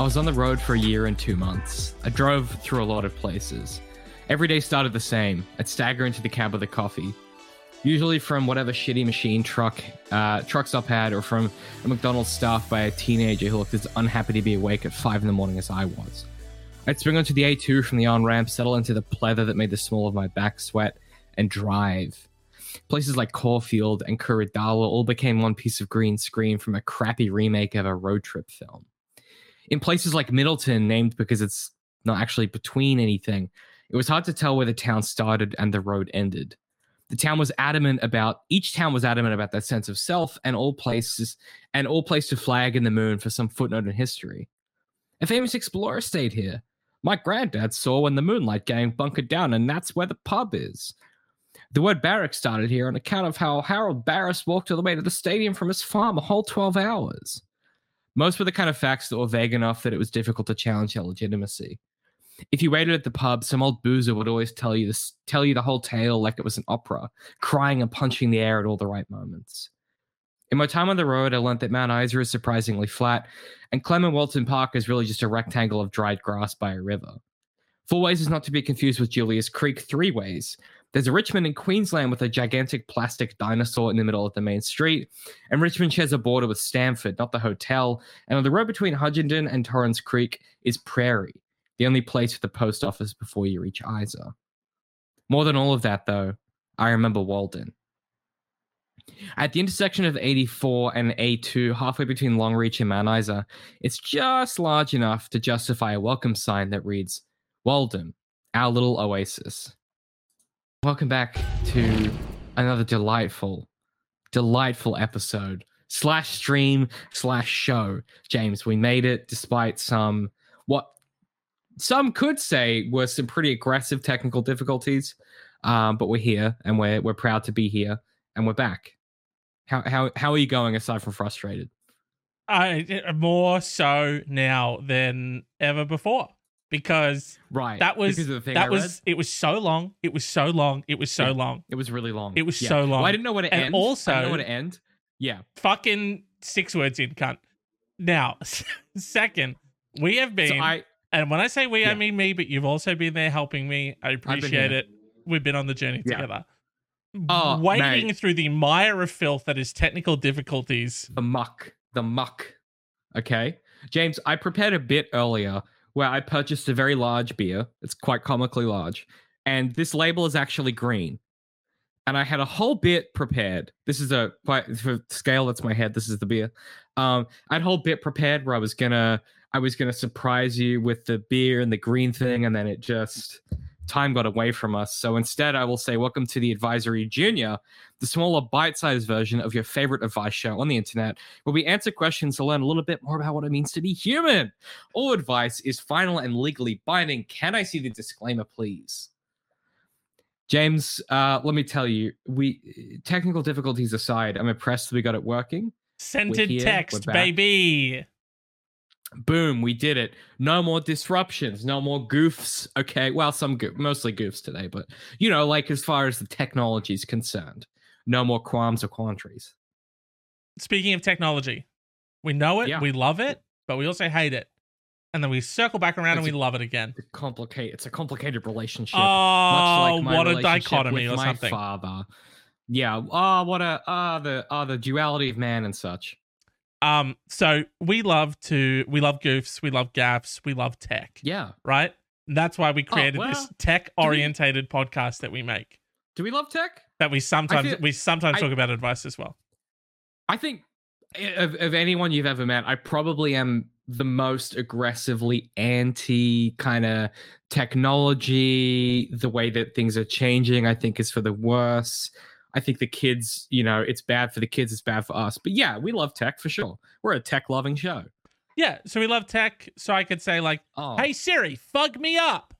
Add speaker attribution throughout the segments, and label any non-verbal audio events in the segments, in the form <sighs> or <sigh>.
Speaker 1: I was on the road for a year and two months. I drove through a lot of places. Every day started the same. I'd stagger into the cab with a coffee, usually from whatever shitty machine truck uh, stop had, or from a McDonald's staffed by a teenager who looked as unhappy to be awake at five in the morning as I was. I'd swing onto the A2 from the on ramp, settle into the pleather that made the small of my back sweat, and drive. Places like Caulfield and Kuradala all became one piece of green screen from a crappy remake of a road trip film. In places like Middleton, named because it's not actually between anything, it was hard to tell where the town started and the road ended. The town was adamant about each town was adamant about that sense of self and all places and all placed a flag in the moon for some footnote in history. A famous explorer stayed here. My granddad saw when the moonlight gang bunkered down, and that's where the pub is. The word barrack started here on account of how Harold Barris walked all the way to the stadium from his farm a whole 12 hours. Most were the kind of facts that were vague enough that it was difficult to challenge their legitimacy. If you waited at the pub, some old boozer would always tell you this, tell you the whole tale like it was an opera, crying and punching the air at all the right moments. In my time on the road, I learned that Mount Isa is surprisingly flat, and Clement Walton Park is really just a rectangle of dried grass by a river. Four Ways is not to be confused with Julia Creek Three Ways. There's a Richmond in Queensland with a gigantic plastic dinosaur in the middle of the main street, and Richmond shares a border with Stamford, not the hotel. And on the road between Hughenden and Torrens Creek is Prairie, the only place with a post office before you reach Isa. More than all of that, though, I remember Walden. At the intersection of 84 and A2, halfway between Longreach and Mount Isa, it's just large enough to justify a welcome sign that reads, Walden, our little oasis. Welcome back to another delightful, delightful episode slash stream slash show. James, we made it despite some what some could say were some pretty aggressive technical difficulties. Um, but we're here and we're we're proud to be here and we're back. How how how are you going aside from frustrated?
Speaker 2: I more so now than ever before because
Speaker 1: Right.
Speaker 2: that was
Speaker 1: because of the thing
Speaker 2: that
Speaker 1: I
Speaker 2: was
Speaker 1: read?
Speaker 2: it was so long. It was so long. It was so
Speaker 1: Yeah.
Speaker 2: long.
Speaker 1: It was really long.
Speaker 2: It was so long.
Speaker 1: Well, I didn't know what to
Speaker 2: And
Speaker 1: end.
Speaker 2: also-
Speaker 1: I didn't know what to end. Yeah.
Speaker 2: Fucking six words in cunt. Now, <laughs> second, we have been
Speaker 1: So I
Speaker 2: and when I say we,
Speaker 1: Yeah.
Speaker 2: I mean me, but you've also been there helping me. I appreciate it. We've been on the journey
Speaker 1: Yeah.
Speaker 2: together.
Speaker 1: Oh,
Speaker 2: Wading
Speaker 1: mate.
Speaker 2: through the mire of filth that is technical difficulties.
Speaker 1: the muck, the muck. Okay, James, I prepared a bit earlier where I purchased a very large beer. It's quite comically large, and this label is actually green. And I had a whole bit prepared. This is a quite for scale. That's my head. This is the beer. Um, I had a whole bit prepared where I was gonna, I was gonna surprise you with the beer and the green thing, and then it just time got away from us. So instead, I will say, welcome to the Advisory Junior, the smaller bite-sized version of your favorite advice show on the internet, where we answer questions to learn a little bit more about what it means to be human. All advice is final and legally binding. Can I see the disclaimer, please? James, uh, let me tell you, we technical difficulties aside, I'm impressed that we got it working.
Speaker 2: Scented
Speaker 1: here,
Speaker 2: text, baby.
Speaker 1: Boom, we did it. No more disruptions, no more goofs. Okay, well, some goof, mostly goofs today, but you know, like as far as the technology is concerned, no more qualms or quandaries.
Speaker 2: Speaking of technology, we know it,
Speaker 1: Yeah.
Speaker 2: we love it, but we also hate it. And then we circle back around and we
Speaker 1: a-
Speaker 2: love it again.
Speaker 1: It's complicate. It's a complicated relationship.
Speaker 2: Oh,
Speaker 1: much like
Speaker 2: what a dichotomy or
Speaker 1: my
Speaker 2: something.
Speaker 1: Father. Yeah. Oh, what a ah the ah the duality of man and such.
Speaker 2: Um, so we love to we love goofs, we love gaffs, we love tech,
Speaker 1: Yeah.
Speaker 2: right? That's why we created this
Speaker 1: well,
Speaker 2: tech orientated podcast that we make.
Speaker 1: Do we love tech?
Speaker 2: That we sometimes
Speaker 1: feel-
Speaker 2: we sometimes
Speaker 1: I-
Speaker 2: talk about advice as well.
Speaker 1: I think eh, of, of anyone you've ever met, I probably am the most aggressively anti kind of technology. The way that things are changing, I think, is for the worse. I think the kids, you know, it's bad for the kids, it's bad for us. But yeah, we love tech for sure. We're a tech loving show.
Speaker 2: Yeah, so we love tech. So I could say like,
Speaker 1: Oh,
Speaker 2: "Hey Siri, fug me up."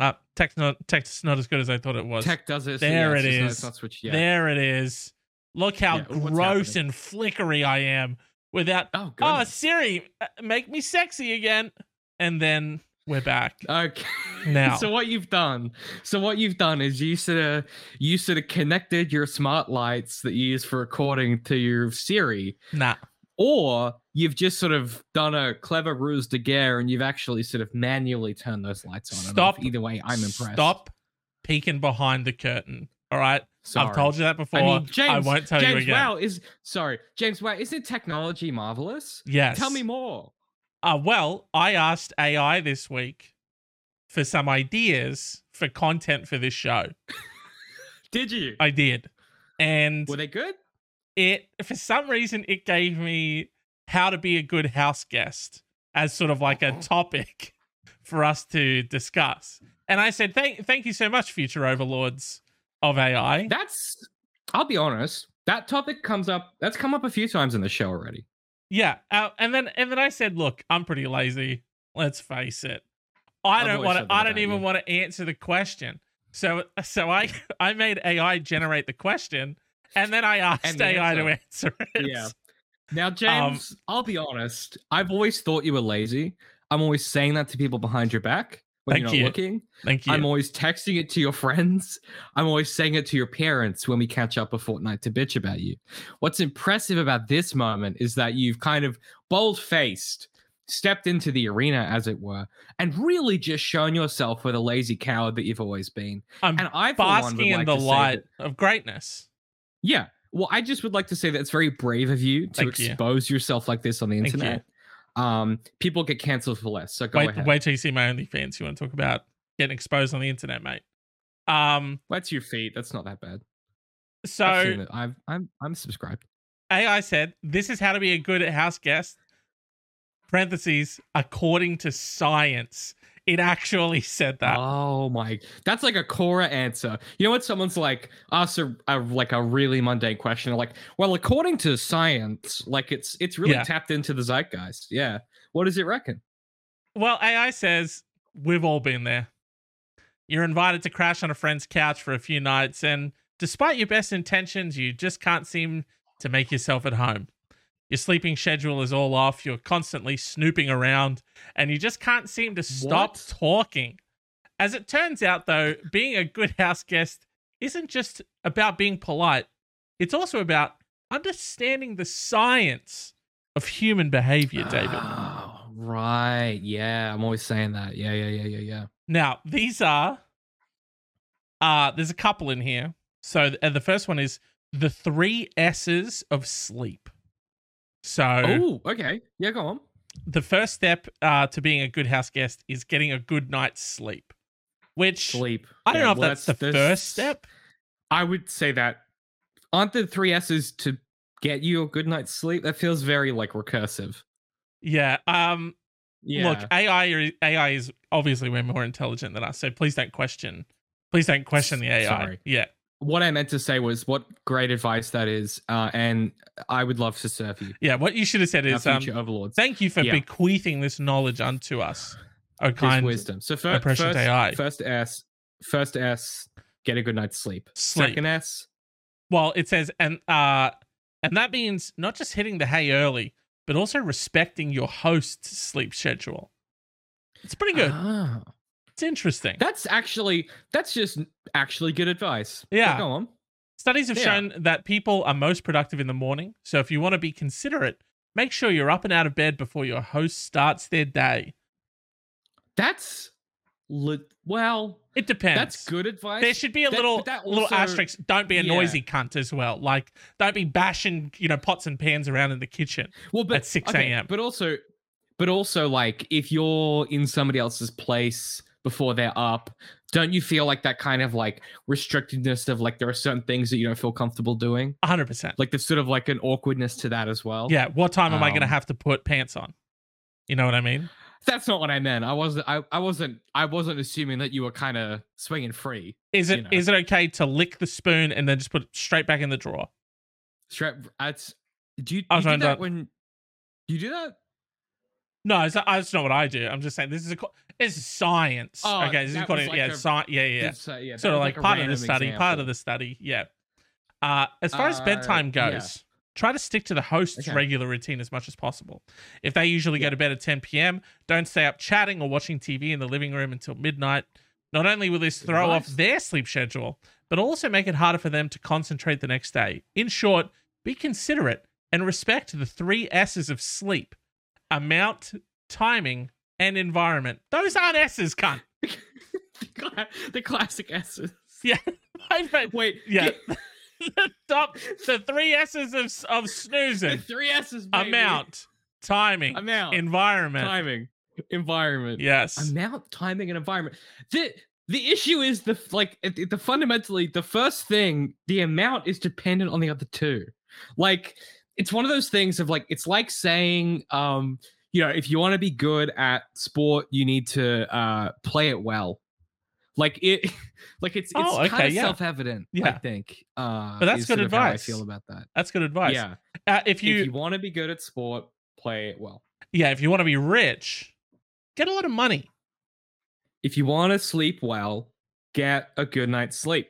Speaker 2: Uh, tech's not tech's not as good as I thought it was.
Speaker 1: tech does it?
Speaker 2: There
Speaker 1: it's
Speaker 2: it is.
Speaker 1: switched yet.
Speaker 2: There it is. Look how
Speaker 1: Yeah,
Speaker 2: gross and flickery I am without.
Speaker 1: Oh,
Speaker 2: Oh. Siri, uh, make me sexy again. And then we're back.
Speaker 1: Okay.
Speaker 2: Now. <laughs>
Speaker 1: so what you've done, so what you've done is you sort of you sort of connected your smart lights that you use for recording to your Siri,
Speaker 2: Nah.
Speaker 1: Or you've just sort of done a clever ruse de guerre and you've actually sort of manually turned those lights on. and
Speaker 2: Stop.
Speaker 1: off. Either way, I'm impressed.
Speaker 2: Stop peeking behind the curtain. All right.
Speaker 1: Sorry.
Speaker 2: I've told you that before.
Speaker 1: I mean, James.
Speaker 2: won't tell
Speaker 1: James,
Speaker 2: you again.
Speaker 1: wow, is sorry, James. Wow, isn't technology marvelous?
Speaker 2: Yes.
Speaker 1: Tell me more.
Speaker 2: Uh, well, I asked AI this week for some ideas for content for this show. <laughs>
Speaker 1: Did you?
Speaker 2: I did. And
Speaker 1: Were they good?
Speaker 2: It for some reason it gave me how to be a good house guest as sort of like a topic for us to discuss. And I said, "Thank, thank you so much, future overlords of AI."
Speaker 1: That's. I'll be honest. That topic comes up. That's come up a few times in the show already.
Speaker 2: Yeah, uh, and then and then I said, "Look, I'm pretty lazy. Let's face it. I
Speaker 1: I've
Speaker 2: don't want to. I don't even want to answer the question." So so I <laughs> I made AI generate the question, and then I asked
Speaker 1: And the
Speaker 2: AI to
Speaker 1: answer.
Speaker 2: answer it.
Speaker 1: Yeah. <laughs> Now, um, James, I'll be honest. I've always thought you were lazy. I'm always saying that to people behind your back when you're not
Speaker 2: you.
Speaker 1: looking.
Speaker 2: Thank you.
Speaker 1: I'm always texting it to your friends. I'm always saying it to your parents when we catch up a fortnight to bitch about you. What's impressive about this moment is that you've kind of bold faced stepped into the arena, as it were, and really just shown yourself for the lazy coward that you've always been.
Speaker 2: I'm
Speaker 1: And I, for one, would
Speaker 2: basking in
Speaker 1: like
Speaker 2: the light
Speaker 1: that-
Speaker 2: of greatness.
Speaker 1: Yeah. Well, I just would like to say that it's very brave of you to
Speaker 2: Thank you.
Speaker 1: expose yourself like this on the internet. Um, people get canceled for less. So go
Speaker 2: Wait,
Speaker 1: ahead.
Speaker 2: wait till you see my OnlyFans. You want to talk about getting exposed on the internet, mate? Um,
Speaker 1: That's your feet. That's not that bad.
Speaker 2: So.
Speaker 1: I've, I'm I'm subscribed.
Speaker 2: AI said, "This is how to be a good house guest." Parentheses, according to science, it actually said that.
Speaker 1: Oh my, that's like a Quora answer. You know what? Someone's like asked a, a like a really mundane question. Like, well, according to science, like it's it's really
Speaker 2: Yeah.
Speaker 1: tapped into the zeitgeist. Yeah. What does it reckon?
Speaker 2: Well, AI says we've all been there. You're invited to crash on a friend's couch for a few nights, and despite your best intentions, you just can't seem to make yourself at home. Your sleeping schedule is all off, you're constantly snooping around, and you just can't seem to stop
Speaker 1: What?
Speaker 2: talking. As it turns out, though, being a good house guest isn't just about being polite, it's also about understanding the science of human behavior, David.
Speaker 1: Oh, right. Yeah. I'm always saying that. Yeah. Yeah. Yeah. Yeah. Yeah.
Speaker 2: Now, these are uh there's a couple in here. So the first one is the three S's of sleep. So
Speaker 1: Oh. Okay. Yeah. Go on.
Speaker 2: the first step uh to being a good house guest is getting a good night's sleep. Which
Speaker 1: Sleep.
Speaker 2: I don't
Speaker 1: Yeah,
Speaker 2: know if
Speaker 1: well,
Speaker 2: that's, the
Speaker 1: there's-
Speaker 2: first step.
Speaker 1: I would say that aren't the three S's to get you a good night's sleep? That feels very like recursive.
Speaker 2: Yeah. Um
Speaker 1: Yeah.
Speaker 2: look, AI AI is obviously way more intelligent than us. So please don't question please don't question the AI.
Speaker 1: Sorry.
Speaker 2: Yeah.
Speaker 1: What I meant to say was what great advice that is, uh, and I would love to serve you,
Speaker 2: Yeah, what you should have said is um,
Speaker 1: overlords.
Speaker 2: thank you for
Speaker 1: Yeah.
Speaker 2: bequeathing this knowledge unto us. O
Speaker 1: This
Speaker 2: kind
Speaker 1: wisdom. So fir- first,
Speaker 2: to AI.
Speaker 1: first S, first S, get a good night's sleep.
Speaker 2: Sleep.
Speaker 1: Second S,
Speaker 2: Well, it says and uh and that means not just hitting the hay early, but also respecting your host's sleep schedule. It's pretty good.
Speaker 1: Ah.
Speaker 2: It's interesting.
Speaker 1: that's actually that's just actually good advice.
Speaker 2: Yeah.
Speaker 1: go on.
Speaker 2: Studies have
Speaker 1: yeah.
Speaker 2: shown that people are most productive in the morning. So if you want to be considerate, make sure you're up and out of bed before your host starts their day.
Speaker 1: That's li- well,
Speaker 2: It depends.
Speaker 1: that's good advice.
Speaker 2: There should be a
Speaker 1: That-
Speaker 2: little
Speaker 1: that
Speaker 2: little
Speaker 1: also-
Speaker 2: asterisk. Don't be a
Speaker 1: yeah.
Speaker 2: noisy cunt as well. Like don't be bashing, you know, pots and pans around in the kitchen.
Speaker 1: well, but
Speaker 2: at 6
Speaker 1: okay,
Speaker 2: a.m..
Speaker 1: But also, but also, like if you're in somebody else's place before they're up, don't you feel like that kind of like restrictedness of like there are certain things that you don't feel comfortable doing?
Speaker 2: hundred percent.
Speaker 1: Like there's sort of like an awkwardness to that as well.
Speaker 2: Yeah. What time am I going to
Speaker 1: Um,
Speaker 2: have to put pants on? You know what I mean?
Speaker 1: that's not what I meant. I wasn't. I, I wasn't. I wasn't assuming that you were kind of swinging free.
Speaker 2: Is it
Speaker 1: you
Speaker 2: is it okay to lick the spoon and then just put it straight back in the drawer?
Speaker 1: Straight. That's. Do you,
Speaker 2: I
Speaker 1: you do that when? Do you do that?
Speaker 2: No, it's not, that's not what I do. I'm just saying this is a it's science.
Speaker 1: Oh,
Speaker 2: okay, this is called
Speaker 1: like
Speaker 2: yeah,
Speaker 1: a-
Speaker 2: sci- yeah, yeah.
Speaker 1: Uh, yeah.
Speaker 2: Sort of like, part of the study, part of the study. Yeah. Uh, as far as
Speaker 1: Uh,
Speaker 2: bedtime
Speaker 1: yeah.
Speaker 2: goes, try to stick to the host's
Speaker 1: Okay.
Speaker 2: regular routine as much as possible. If they usually go to bed at 10 p.m., don't stay up chatting or watching TV in the living room until midnight. Not only will this throw off their sleep schedule, but also make it harder for them to concentrate the next day. In short, be considerate and respect the three S's of sleep amount, timing, and environment. Those aren't S's, cunt. <laughs>
Speaker 1: the classic S's.
Speaker 2: Yeah. <laughs>
Speaker 1: Wait,
Speaker 2: Yeah.
Speaker 1: get- <laughs>
Speaker 2: Stop. The three S's of, of
Speaker 1: the
Speaker 2: snoozing
Speaker 1: three S's. baby.
Speaker 2: amount, timing,
Speaker 1: amount,
Speaker 2: environment.
Speaker 1: timing, environment.
Speaker 2: Yes.
Speaker 1: amount, timing, and environment. The the issue is the like it- the fundamentally the first thing the amount is dependent on the other two. Like it's one of those things of like it's like saying um you know if you want to be good at sport you need to uh play it well. Like it <laughs> like it's it's
Speaker 2: Oh, okay,
Speaker 1: kind of
Speaker 2: yeah.
Speaker 1: self-evident
Speaker 2: yeah.
Speaker 1: I think. Uh
Speaker 2: But that's good
Speaker 1: advice I feel about that.
Speaker 2: That's good advice.
Speaker 1: Yeah.
Speaker 2: Uh, if you,
Speaker 1: if you want to be good at sport, play it well.
Speaker 2: yeah, if you want to be rich, get a lot of money.
Speaker 1: If you want to sleep well, get a good night's sleep.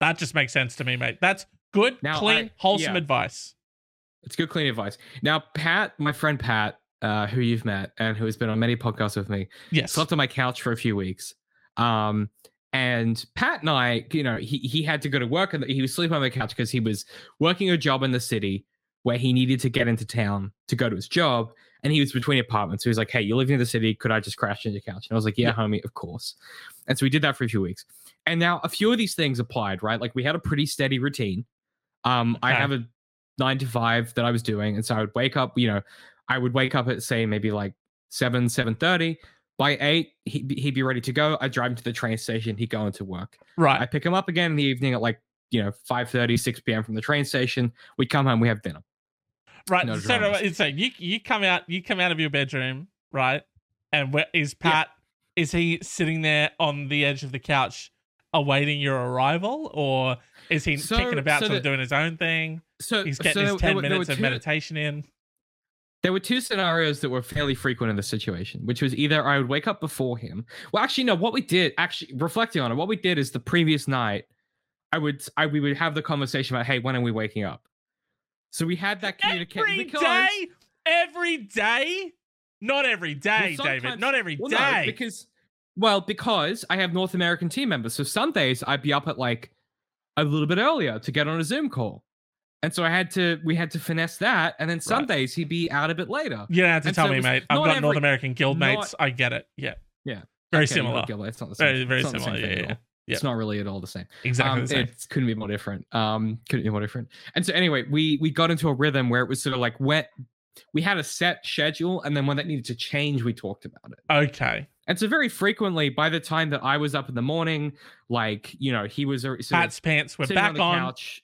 Speaker 2: That just makes sense to me, mate. That's good,
Speaker 1: Now,
Speaker 2: clean,
Speaker 1: I-
Speaker 2: wholesome
Speaker 1: yeah.
Speaker 2: advice.
Speaker 1: It's good, clean advice. Now, Pat, my friend Pat, uh, who you've met and who has been on many podcasts with me,
Speaker 2: Yes.
Speaker 1: slept on my couch for a few weeks. Um, and Pat and I, you know, he he had to go to work and he was sleeping on the couch because he was working a job in the city where he needed to get into town to go to his job. And he was between apartments. So he was like, Hey, you're living in the city. Could I just crash in your couch? And I was like, Yeah,
Speaker 2: Yeah.
Speaker 1: homie, of course. And so we did that for a few weeks. And now a few of these things applied, right? Like we had a pretty steady routine. Um, I have a nine to five that I was doing. And so I would wake up, you know, I would wake up at say maybe like seven, seven thirty. By eight, he'd be, he'd be ready to go. I'd drive him to the train station. He'd go into work.
Speaker 2: right.
Speaker 1: I pick him up again in the evening at like, you know, 5 6 p.m. from the train station. We come home, we have dinner.
Speaker 2: right.
Speaker 1: no
Speaker 2: so
Speaker 1: dramas.
Speaker 2: it's like you you come out you come out of your bedroom, right? And where is Pat? Is he sitting there on the edge of the couch awaiting your arrival, or is he
Speaker 1: So-
Speaker 2: kicking about,
Speaker 1: so
Speaker 2: sort of doing his own thing?
Speaker 1: So
Speaker 2: He's
Speaker 1: so
Speaker 2: getting
Speaker 1: there-
Speaker 2: his ten
Speaker 1: were-
Speaker 2: minutes
Speaker 1: were
Speaker 2: of meditation in.
Speaker 1: There were two scenarios that were fairly frequent in the situation, which was either I would wake up before him. Well, actually, no. What we did, actually, reflecting on it, what we did is the previous night, I would, I we would have the conversation about, hey, when are we waking up? So we had that communication
Speaker 2: Every
Speaker 1: because
Speaker 2: day, every day, not every day, David, not every day.
Speaker 1: well, no, because well, because I have North American team members, so some days I'd be up at like a little bit earlier to get on a Zoom call, and so I had to, we had to finesse that, and then some days he'd be out a bit later.
Speaker 2: you don't have to
Speaker 1: and
Speaker 2: tell
Speaker 1: so it
Speaker 2: me,
Speaker 1: was
Speaker 2: mate. I've
Speaker 1: not
Speaker 2: got North American guild
Speaker 1: not-
Speaker 2: mates. I get it. Yeah,
Speaker 1: Yeah.
Speaker 2: very
Speaker 1: Okay,
Speaker 2: similar.
Speaker 1: Gilbert, It's not the same.
Speaker 2: Very, very
Speaker 1: it's not the
Speaker 2: similar.
Speaker 1: same
Speaker 2: Yeah,
Speaker 1: at
Speaker 2: yeah,
Speaker 1: all.
Speaker 2: yeah.
Speaker 1: It's not really at all the same.
Speaker 2: exactly
Speaker 1: um,
Speaker 2: the same.
Speaker 1: It couldn't be more different. Um, couldn't be more different. And so anyway, we we got into a rhythm where it was sort of like when we had a set schedule, and then when that needed to change, we talked about it.
Speaker 2: Okay,
Speaker 1: And so very frequently, by the time that I was up in the morning, like you know, he was uh, already sort
Speaker 2: pants were back
Speaker 1: on the
Speaker 2: on.
Speaker 1: couch.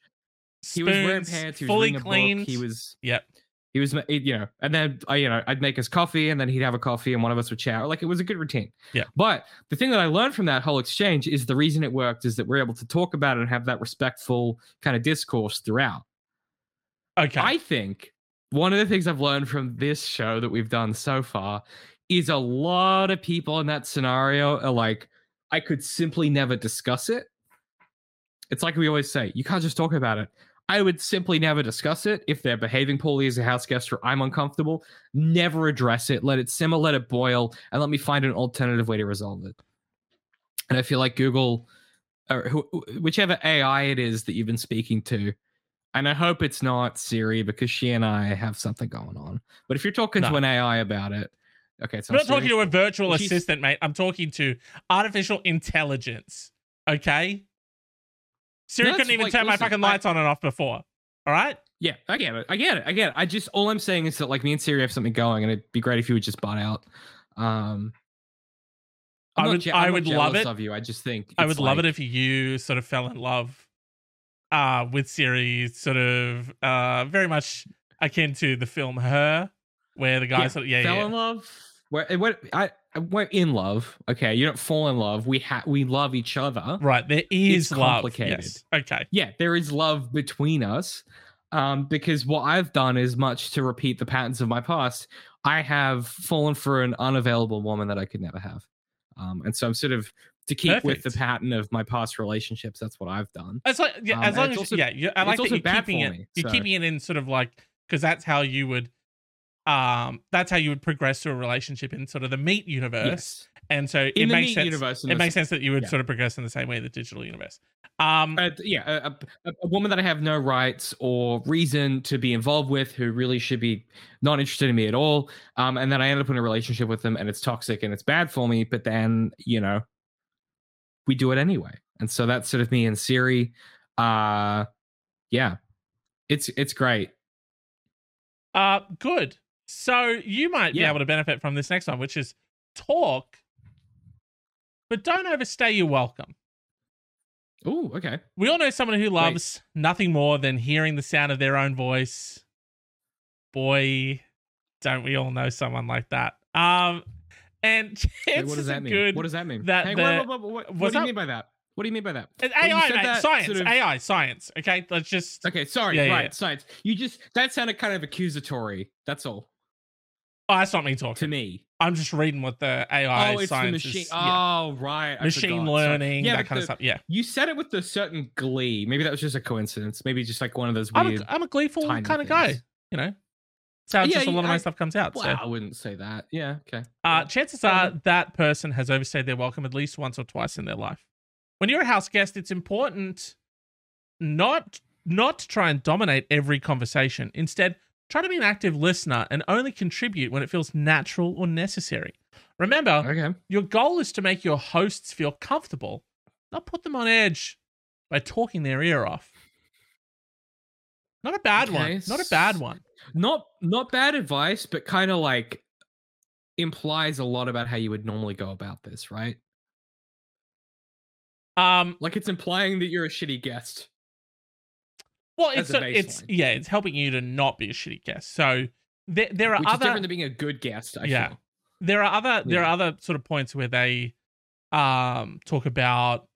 Speaker 1: He was wearing pants. He was
Speaker 2: fully
Speaker 1: reading a book,
Speaker 2: cleaned.
Speaker 1: He was
Speaker 2: Yep.
Speaker 1: he was eh, you know, and then I you know I'd make his coffee, and then he'd have a coffee, and one of us would chat. Like it was a good routine.
Speaker 2: Yeah.
Speaker 1: But the thing that I learned from that whole exchange is the reason it worked is that we're able to talk about it and have that respectful kind of discourse throughout.
Speaker 2: Okay.
Speaker 1: I think one of the things I've learned from this show that we've done so far is a lot of people in that scenario are like, I could simply never discuss it. It's like we always say, you can't just talk about it. I would simply never discuss it if they're behaving poorly as a house guest or I'm uncomfortable. Never address it. Let it simmer, let it boil, and let me find an alternative way to resolve it. And I feel like Google, or who, whichever AI it is that you've been speaking to, and I hope it's not Siri because she and I have something going on. But if you're talking to an AI about it, okay, it's
Speaker 2: I'm
Speaker 1: not,
Speaker 2: not talking to a virtual
Speaker 1: She's-
Speaker 2: assistant, mate. I'm talking to artificial intelligence. Okay. Siri
Speaker 1: No,
Speaker 2: couldn't even
Speaker 1: like-
Speaker 2: turn my
Speaker 1: listen,
Speaker 2: fucking
Speaker 1: I-
Speaker 2: lights on and off before. All right.
Speaker 1: Yeah, I get it. I get it. I get it. I just all I'm saying is that like me and Siri have something going, and it'd be great if you would just butt out. Um, I'm
Speaker 2: I would-
Speaker 1: je-
Speaker 2: I would love it.
Speaker 1: Of you, I just think
Speaker 2: I would love it if you sort of fell in love uh, with Siri, sort of uh, very much akin to the film Her, where the guy
Speaker 1: Yeah,
Speaker 2: sort of yeah
Speaker 1: fell
Speaker 2: yeah
Speaker 1: in love. We're, we're, I, we're in love. Okay, you don't fall in love. We ha- we love each other.
Speaker 2: right. There is
Speaker 1: It's
Speaker 2: love. Yes. Okay.
Speaker 1: yeah, there is love between us. Um, because what I've done is much to repeat the patterns of my past. I have fallen for an unavailable woman that I could never have. Um, and so I'm sort of to keep with the pattern of my past relationships. That's what I've done.
Speaker 2: Like, yeah,
Speaker 1: Um,
Speaker 2: as long as
Speaker 1: also-
Speaker 2: yeah, I like that you're keeping it.
Speaker 1: me,
Speaker 2: you're keeping it in sort of like because that's how you would, um, that's how you would progress to a relationship in sort of the meat universe,
Speaker 1: Yes,
Speaker 2: and so it
Speaker 1: in the
Speaker 2: makes sense.
Speaker 1: universe,
Speaker 2: It makes sense that you would
Speaker 1: yeah.
Speaker 2: sort of progress in the same way the digital universe. Um,
Speaker 1: uh, yeah, a, a, a woman that I have no rights or reason to be involved with, who really should be not interested in me at all, um, and then I end up in a relationship with them, and it's toxic and it's bad for me. But then you know, we do it anyway, and so that's sort of me and Siri. Uh, yeah, it's it's great.
Speaker 2: uh, good. So you might be able to benefit from this next one, which is talk, but don't overstay your welcome.
Speaker 1: Oh, okay.
Speaker 2: We all know someone who loves nothing more than hearing the sound of their own voice. Boy, don't we all know someone like that? Um, and <laughs>
Speaker 1: Wait, what does that mean?
Speaker 2: good.
Speaker 1: what does that mean?
Speaker 2: that
Speaker 1: hey,
Speaker 2: the-
Speaker 1: what, what, what, what, do you mean by that? What do you mean by that?
Speaker 2: It's AI,
Speaker 1: that
Speaker 2: Science.
Speaker 1: sort of-
Speaker 2: AI. Science. Okay, let's just.
Speaker 1: Okay, sorry.
Speaker 2: Yeah, yeah,
Speaker 1: right,
Speaker 2: yeah.
Speaker 1: science. You just that sounded kind of accusatory. That's all
Speaker 2: Oh, that's not me talking.
Speaker 1: to me.
Speaker 2: I'm just reading what the AI
Speaker 1: oh, it's the machine.
Speaker 2: is. yeah.
Speaker 1: Oh, right. I
Speaker 2: Machine
Speaker 1: forgot.
Speaker 2: Learning,
Speaker 1: Yeah,
Speaker 2: that kind of stuff. Yeah.
Speaker 1: You said it with a certain glee. Maybe that was just a coincidence. Maybe just like one of those
Speaker 2: I'm a, I'm a gleeful kind of guy. You know, So
Speaker 1: Yeah,
Speaker 2: just a lot of my
Speaker 1: I-
Speaker 2: stuff comes out.
Speaker 1: well,
Speaker 2: so.
Speaker 1: I wouldn't say that. Yeah. Okay.
Speaker 2: Uh, chances are that person has overstayed their welcome at least once or twice in their life. When you're a house guest, it's important not not to try and dominate every conversation. Instead, try to be an active listener and only contribute when it feels natural or necessary. Remember,
Speaker 1: Okay.
Speaker 2: your goal is to make your hosts feel comfortable, not put them on edge by talking their ear off. Not a bad one. Not a bad one.
Speaker 1: Not not bad advice, but kind of like implies a lot about how you would normally go about this, right?
Speaker 2: Um,
Speaker 1: Like it's implying that you're a shitty guest.
Speaker 2: Well, it's
Speaker 1: a
Speaker 2: it's yeah, it's helping you to not be a shitty guest. So there there are
Speaker 1: which is
Speaker 2: other
Speaker 1: different than being a good guest. I
Speaker 2: Yeah.
Speaker 1: feel.
Speaker 2: there are other there are other sort of points where they um talk about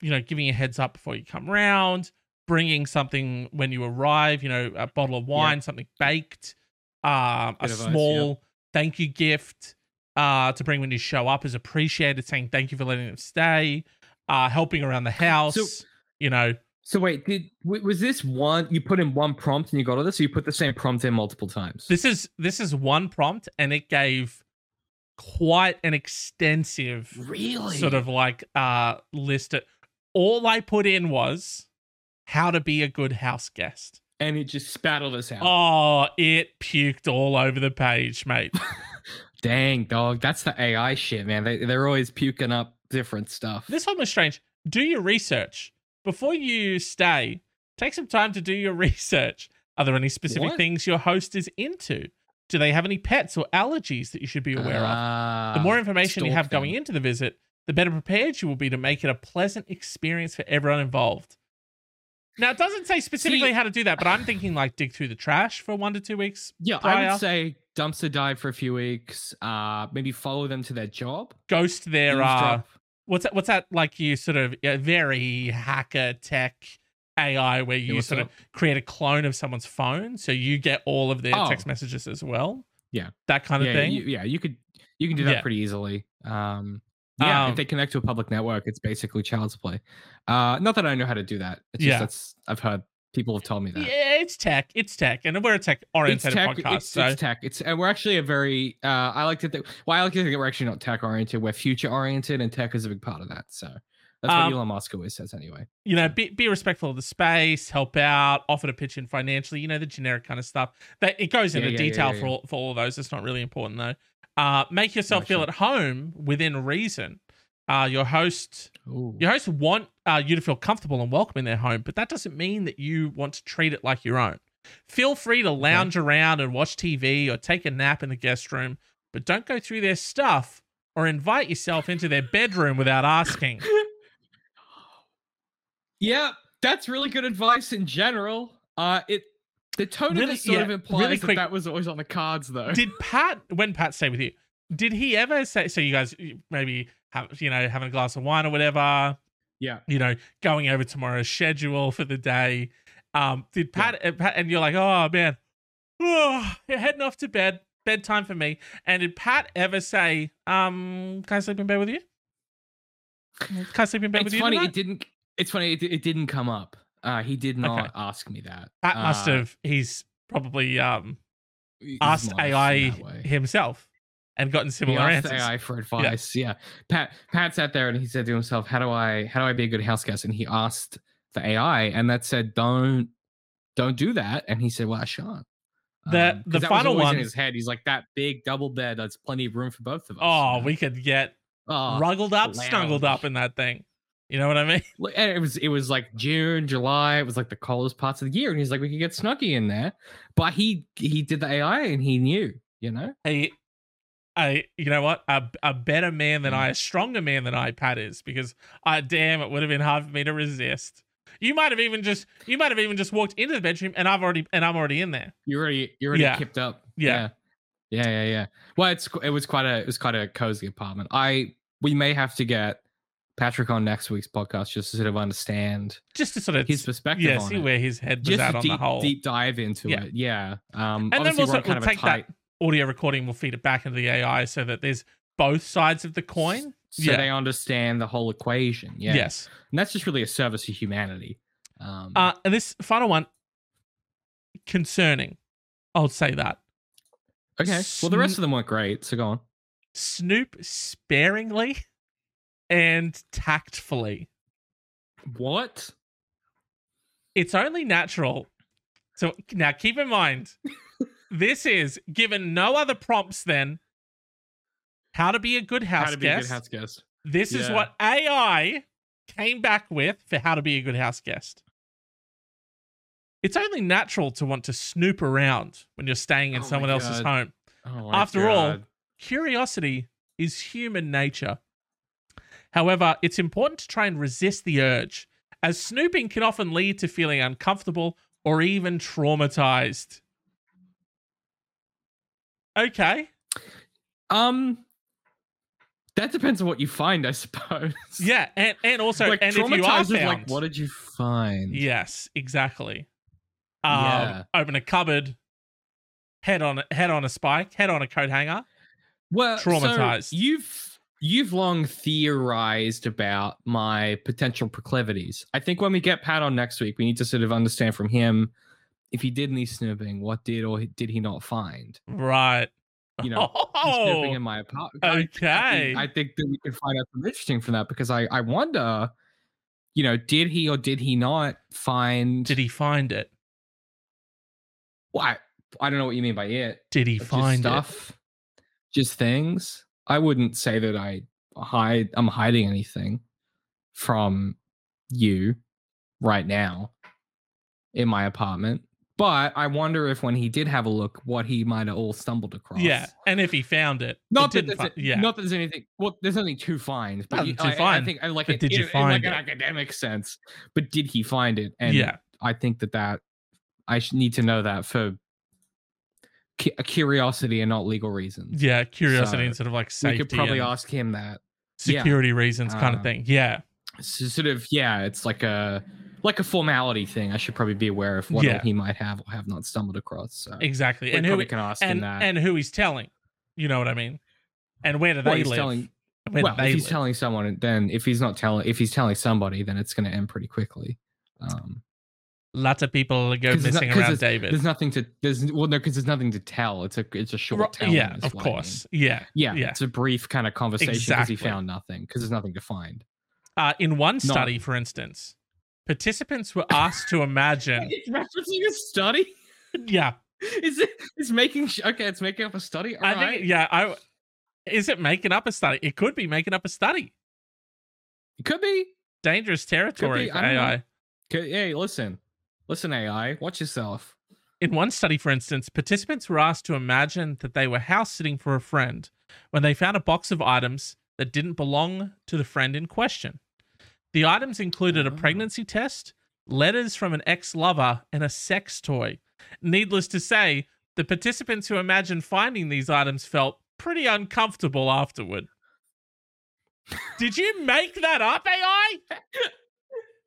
Speaker 2: you know giving a heads up before you come round, bringing something when you arrive. You know, a bottle of wine, something baked, um, a
Speaker 1: advice,
Speaker 2: small thank you gift uh to bring when you show up is appreciated. Saying thank you for letting them stay, uh, helping around the house. you know,
Speaker 1: So wait, did was this one you put in one prompt and you got all this, or you put the same prompt in multiple times?
Speaker 2: This is this is one prompt, and it gave quite an extensive
Speaker 1: really
Speaker 2: sort of like uh list. It. All I put in was how to be a good house guest.
Speaker 1: and it just spat all this out.
Speaker 2: Oh, it puked all over the page, mate. <laughs>
Speaker 1: Dang, dog, that's the AI shit, man. They they're always puking up different stuff.
Speaker 2: this one was strange. Do your research before you stay. Take some time to do your <laughs> research. Are there any specific
Speaker 1: What?
Speaker 2: things your host is into? Do they have any pets or allergies that you should be aware of?
Speaker 1: Ah,
Speaker 2: The more information you have going into the visit, the better prepared you will be to make it a pleasant experience for everyone involved. Now, it doesn't say specifically
Speaker 1: See-
Speaker 2: how to do that, but I'm thinking like dig through the trash for one to two weeks.
Speaker 1: Yeah, I would say dumpster dive for a few weeks. Uh, maybe follow them to their job.
Speaker 2: Ghost their uh. What's that? What's that like? You sort of yeah, very hacker tech AI where you
Speaker 1: what's
Speaker 2: sort
Speaker 1: up?
Speaker 2: of create a clone of someone's phone, so you get all of their
Speaker 1: Oh.
Speaker 2: text messages as well.
Speaker 1: Yeah.
Speaker 2: that kind of
Speaker 1: yeah,
Speaker 2: thing.
Speaker 1: You, yeah, you could you can do that
Speaker 2: Yeah.
Speaker 1: pretty easily. Um, yeah,
Speaker 2: Um,
Speaker 1: if they connect to a public network, it's basically child's play. Uh, not that I know how to do that. It's
Speaker 2: Yeah.
Speaker 1: just that's I've heard people have told me that.
Speaker 2: yeah, it's tech. It's tech, and we're a tech oriented podcast.
Speaker 1: It's,
Speaker 2: so
Speaker 1: it's tech. It's and we're actually a very. Uh, I like to think. Well, I like to think we're actually not tech oriented. We're future oriented, and tech is a big part of that. So that's what
Speaker 2: Um,
Speaker 1: Elon Musk always says, anyway.
Speaker 2: you know, be, be respectful of the space, help out, offer to pitch in financially, you know, the generic kind of stuff. That it goes into
Speaker 1: yeah, yeah,
Speaker 2: detail
Speaker 1: yeah,
Speaker 2: for all, for all of those. It's not really important though. Uh, make yourself
Speaker 1: No,
Speaker 2: feel
Speaker 1: sure.
Speaker 2: at home within reason. Uh, your host,
Speaker 1: Ooh.
Speaker 2: your hosts want uh, you to feel comfortable and welcome in their home, but that doesn't mean that you want to treat it like your own. Feel free to lounge around and watch TV or take a nap in the guest room, but don't go through their stuff or invite yourself into their bedroom without asking. <laughs>
Speaker 1: Yeah, that's really good advice in general. Uh, it the tone
Speaker 2: Really-
Speaker 1: of it sort
Speaker 2: yeah,
Speaker 1: of implies
Speaker 2: really
Speaker 1: that
Speaker 2: quick-
Speaker 1: that was always on the cards, though.
Speaker 2: did Pat when Pat stayed with you? Did he ever say so? You guys maybe you know having a glass of wine or whatever.
Speaker 1: yeah,
Speaker 2: You know, going over tomorrow's schedule for the day. Um, did Pat, uh, Pat and you're like, oh man, oh, you're heading off to bed, bedtime for me. And did Pat ever say, um, can I sleep in bed with you? Can I sleep in bed with
Speaker 1: It's
Speaker 2: you
Speaker 1: funny.
Speaker 2: tonight?
Speaker 1: It didn't. It's funny. It, it didn't come up. Uh, he did not
Speaker 2: Okay.
Speaker 1: ask me that.
Speaker 2: Pat must
Speaker 1: Uh,
Speaker 2: have. He's probably um asked AI himself and gotten
Speaker 1: He
Speaker 2: similar
Speaker 1: asked
Speaker 2: answers.
Speaker 1: AI for advice. Yeah. Pat Pat sat there and he said to himself, "How do I how do I be a good house guest?" And he asked the AI, and that said, "Don't don't do that." And he said, "Well, I shan't."
Speaker 2: The-
Speaker 1: Um,
Speaker 2: the
Speaker 1: that
Speaker 2: final one-
Speaker 1: in his head. He's like that big double bed. That's plenty of room for both of us.
Speaker 2: Oh,
Speaker 1: know?
Speaker 2: we could get
Speaker 1: Oh,
Speaker 2: ruggled up, snuggled up in that thing. You know what I mean?
Speaker 1: And it was it was like June, July. It was like the coldest parts of the year, and he's like, we could get Snuggy in there. But he he did the AI, and he knew, you know.
Speaker 2: Hey, I, you know what? A, a better man than
Speaker 1: Mm.
Speaker 2: I, a stronger man than I, Pat is because I damn it would have been hard for me to resist. You might have even just, you might have even just walked into the bedroom and I've already, and I'm already in there.
Speaker 1: You already you already
Speaker 2: Yeah.
Speaker 1: kipped up.
Speaker 2: Yeah.
Speaker 1: yeah, yeah, yeah, yeah. Well, it's it was quite a it was quite a cozy apartment. I we may have to get Patrick on next week's podcast just to sort of understand
Speaker 2: Just to sort of,
Speaker 1: his perspective
Speaker 2: yeah,
Speaker 1: on
Speaker 2: see
Speaker 1: it.
Speaker 2: where his head was
Speaker 1: just
Speaker 2: at on
Speaker 1: deep
Speaker 2: the whole.
Speaker 1: deep dive into
Speaker 2: Yeah.
Speaker 1: it. Yeah. Um,
Speaker 2: And then
Speaker 1: obviously
Speaker 2: we'll, sort- we'll
Speaker 1: of
Speaker 2: take
Speaker 1: a
Speaker 2: that audio recording, we'll feed it back into the AI so that there's both sides of the coin.
Speaker 1: so
Speaker 2: Yeah.
Speaker 1: they understand the whole equation. Yeah.
Speaker 2: Yes.
Speaker 1: And that's just really a service to humanity. Um,
Speaker 2: Uh, and this final one, concerning. I'll say that.
Speaker 1: okay. Well, the rest of them weren't great. So go on.
Speaker 2: Snoop sparingly and tactfully.
Speaker 1: What?
Speaker 2: It's only natural. So now keep in mind, this is given no other prompts than how to be a good house
Speaker 1: How to be
Speaker 2: guest.
Speaker 1: a good house guest.
Speaker 2: This is what AI came back with for how to be a good house guest. It's only natural to want to snoop around when you're staying in
Speaker 1: Oh
Speaker 2: someone else's home.
Speaker 1: Oh
Speaker 2: After all, Curiosity is human nature. However, it's important to try and resist the urge, as snooping can often lead to feeling uncomfortable or even traumatized. Okay.
Speaker 1: Um, that depends on what you find, I suppose.
Speaker 2: Yeah, and, and also,
Speaker 1: like
Speaker 2: and if you are found,
Speaker 1: like, what did you find?
Speaker 2: yes, exactly. Um,
Speaker 1: Yeah.
Speaker 2: Open a cupboard, head on head on a spike, head on a coat hanger.
Speaker 1: well, so
Speaker 2: Traumatized.
Speaker 1: you've you've long theorized about my potential proclivities. I think when we get Pat on next week, we need to sort of understand from him if he did any snooping, what did or did he not find?
Speaker 2: Right.
Speaker 1: You know, <laughs> oh, snooping
Speaker 2: Oh,
Speaker 1: in my apartment. I think-
Speaker 2: okay.
Speaker 1: I think that we can find out something interesting from that because I I wonder, you know, did he or did he not find?
Speaker 2: Did he find it?
Speaker 1: Well, I, I don't know what you mean by it.
Speaker 2: Did he
Speaker 1: Just
Speaker 2: find it?
Speaker 1: stuff, just things. I wouldn't say that I hide. I'm hiding anything from you right now in my apartment. But I wonder if when he did have a look, what he might have all stumbled across.
Speaker 2: Yeah, and if he found it,
Speaker 1: Not
Speaker 2: it
Speaker 1: that, there's a-
Speaker 2: yeah,
Speaker 1: not that there's anything. Well, there's nothing to find. But you-
Speaker 2: to
Speaker 1: I, I- I think like it,
Speaker 2: did you
Speaker 1: in- in
Speaker 2: find
Speaker 1: like an academic sense. But did he find it? And
Speaker 2: yeah,
Speaker 1: I think that that I need to know that for cu- curiosity and not legal reasons.
Speaker 2: yeah. Curiosity
Speaker 1: So,
Speaker 2: and sort of like
Speaker 1: we
Speaker 2: safety,
Speaker 1: could probably ask him that. yeah.
Speaker 2: security reasons, kind of
Speaker 1: Um,
Speaker 2: thing. Yeah,
Speaker 1: So sort of, yeah, it's like a like a formality thing. I should probably be aware of what
Speaker 2: Yeah.
Speaker 1: he might have or have not stumbled across. So
Speaker 2: exactly.
Speaker 1: we
Speaker 2: And who he-
Speaker 1: can ask him
Speaker 2: and
Speaker 1: that.
Speaker 2: and who he's telling, you know what I mean? And where do
Speaker 1: Well,
Speaker 2: they
Speaker 1: he's
Speaker 2: live?
Speaker 1: telling-
Speaker 2: where
Speaker 1: well, if he's
Speaker 2: live?
Speaker 1: telling someone, then if he's not telling, if he's telling somebody, then it's going to end pretty quickly. Um,
Speaker 2: Lots of people go missing
Speaker 1: not-
Speaker 2: around David.
Speaker 1: there's nothing to there's well no because there's nothing to tell. It's a it's a short tell.
Speaker 2: yeah, of course. Yeah,
Speaker 1: Yeah,
Speaker 2: yeah.
Speaker 1: it's a brief kind of conversation because
Speaker 2: Exactly.
Speaker 1: he found nothing because there's nothing to find.
Speaker 2: Uh, in one
Speaker 1: Not-
Speaker 2: study, for instance, participants were asked to imagine. <laughs>
Speaker 1: It's referencing a study.
Speaker 2: yeah,
Speaker 1: Is it? It's making sh- okay. It's making up a study. All
Speaker 2: I
Speaker 1: right.
Speaker 2: think. Yeah, I. Is it making up a study? It could be making up a study.
Speaker 1: It could be.
Speaker 2: Dangerous territory
Speaker 1: be.
Speaker 2: AI.
Speaker 1: Could- hey, listen, listen, AI, watch yourself.
Speaker 2: In one study, for instance, participants were asked to imagine that they were house sitting for a friend when they found a box of items that didn't belong to the friend in question. The items included a
Speaker 1: Oh.
Speaker 2: pregnancy test, letters from an ex lover, and a sex toy. Needless to say, the participants who imagined finding these items felt pretty uncomfortable afterward. Did you make that up, AI?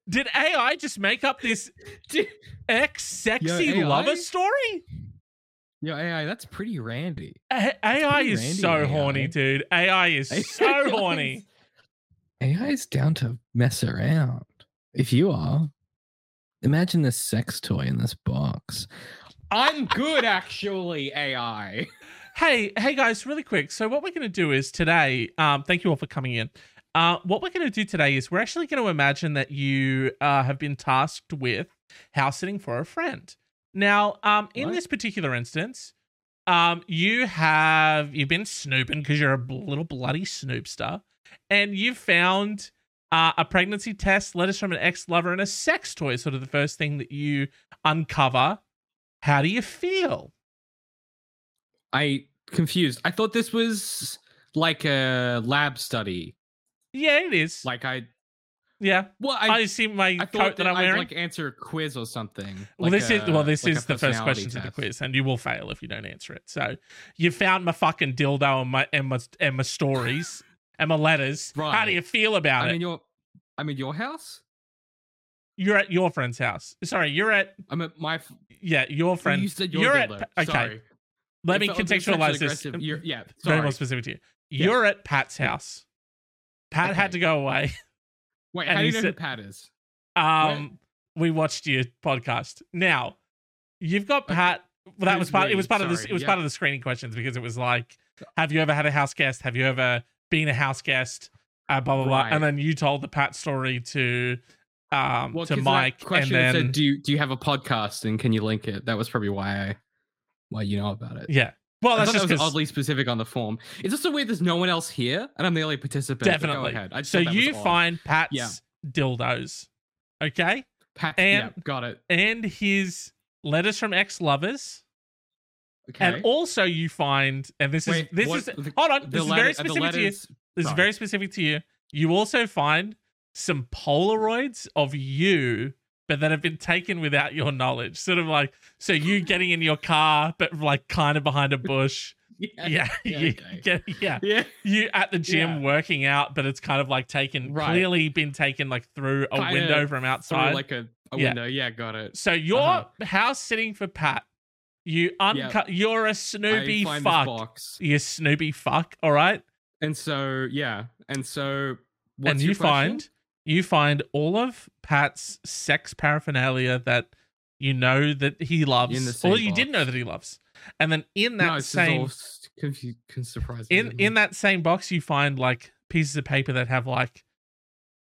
Speaker 2: Did AI just make up this <laughs> ex sexy lover story?
Speaker 1: Yo, AI, that's pretty randy.
Speaker 2: A- AI
Speaker 1: pretty
Speaker 2: is
Speaker 1: randy,
Speaker 2: so
Speaker 1: AI.
Speaker 2: horny, dude. AI is <laughs> so horny.
Speaker 1: Is- AI is down to mess around. If you are, imagine this sex toy in this box. I'm good, actually, AI.
Speaker 2: Hey, hey guys, really quick. So what we're going to do is today, um, thank you all for coming in. Uh, what we're going to do today is we're actually going to imagine that you uh, have been tasked with house sitting for a friend. Now, um, in
Speaker 1: What?
Speaker 2: this particular instance, um, you have you've been snooping because you're a little bloody snoopster, and you've found uh, a pregnancy test, letters from an ex-lover, and a sex toy. Sort of the first thing that you uncover. How do you feel?
Speaker 1: I confused. I thought this was like a lab study.
Speaker 2: Yeah, it is.
Speaker 1: Like I,
Speaker 2: yeah,
Speaker 1: well,
Speaker 2: I,
Speaker 1: I,
Speaker 2: see my
Speaker 1: I
Speaker 2: coat
Speaker 1: thought
Speaker 2: that
Speaker 1: that
Speaker 2: I'm
Speaker 1: I'd
Speaker 2: wearing.
Speaker 1: like answer a quiz or something.
Speaker 2: well,
Speaker 1: like
Speaker 2: this is well, this
Speaker 1: like
Speaker 2: is the first question to the quiz, and you will fail if you don't answer it. So, you found my fucking dildo and my and my, and my stories and my letters. How do you feel about
Speaker 1: I
Speaker 2: it?
Speaker 1: I mean, your, I mean, your house.
Speaker 2: you're at your friend's house. Sorry, you're at
Speaker 1: I'm at my. f-
Speaker 2: yeah, your friend.
Speaker 1: You said your
Speaker 2: you're at okay.
Speaker 1: Sorry.
Speaker 2: Let me contextualize this.
Speaker 1: You're, yeah,
Speaker 2: Very more specific to you.
Speaker 1: Yeah.
Speaker 2: You're at Pat's house. Pat had to go away. <laughs>
Speaker 1: Wait, how do you know who Pat is?
Speaker 2: Um, we watched your podcast. Now, you've got
Speaker 1: Okay.
Speaker 2: Pat. Well, that was part. It was part of this.
Speaker 1: Sorry,
Speaker 2: It was
Speaker 1: yeah.
Speaker 2: part of the screening questions because it was like, have you ever had a house guest? Have you ever been a house guest? Uh, blah blah blah. And then you told the Pat story to, um,
Speaker 1: Well,
Speaker 2: to Mike, and
Speaker 1: question
Speaker 2: then
Speaker 1: said, "Do you do you have a podcast and can you link it?" That was probably why I, why you know about it.
Speaker 2: yeah. Well,
Speaker 1: I
Speaker 2: that's just
Speaker 1: that was oddly specific on the form. It's also weird. There's no one else here, and I'm the only participant.
Speaker 2: definitely.
Speaker 1: Go ahead. I just
Speaker 2: So
Speaker 1: thought that was
Speaker 2: you find Pat's
Speaker 1: Yeah.
Speaker 2: dildos, okay,
Speaker 1: Pat.
Speaker 2: and-
Speaker 1: yeah, got it.
Speaker 2: and his letters from ex-lovers.
Speaker 1: Okay.
Speaker 2: And also you find, and this
Speaker 1: Wait,
Speaker 2: is this
Speaker 1: what-
Speaker 2: is
Speaker 1: the-
Speaker 2: hold on, this is very specific to you.
Speaker 1: letters-
Speaker 2: This is very specific to you. You also find some Polaroids of you, but that have been taken without your knowledge. Sort of like so you <laughs> getting in your car, but like kind of behind a bush. <laughs>
Speaker 1: Yeah.
Speaker 2: Yeah, <laughs>
Speaker 1: Yeah,
Speaker 2: you
Speaker 1: okay.
Speaker 2: get yeah.
Speaker 1: Yeah.
Speaker 2: You at the gym
Speaker 1: Yeah.
Speaker 2: working out, but it's kind of like taken
Speaker 1: Right.
Speaker 2: clearly been taken like through a
Speaker 1: Kinda
Speaker 2: window from outside.
Speaker 1: like a, a window. Yeah, got it.
Speaker 2: so you're
Speaker 1: Uh-huh.
Speaker 2: house sitting for Pat. You uncut. You're a Snoopy fuck.
Speaker 1: box,
Speaker 2: You Snoopy fuck. All right.
Speaker 1: and so yeah, and so what's
Speaker 2: and you find you find all of Pat's sex paraphernalia that you know that he loves, or you didn't know that he loves, and then in that
Speaker 1: no,
Speaker 2: same
Speaker 1: all s- confu- con- surprising.
Speaker 2: in in that same box you find like pieces of paper that have like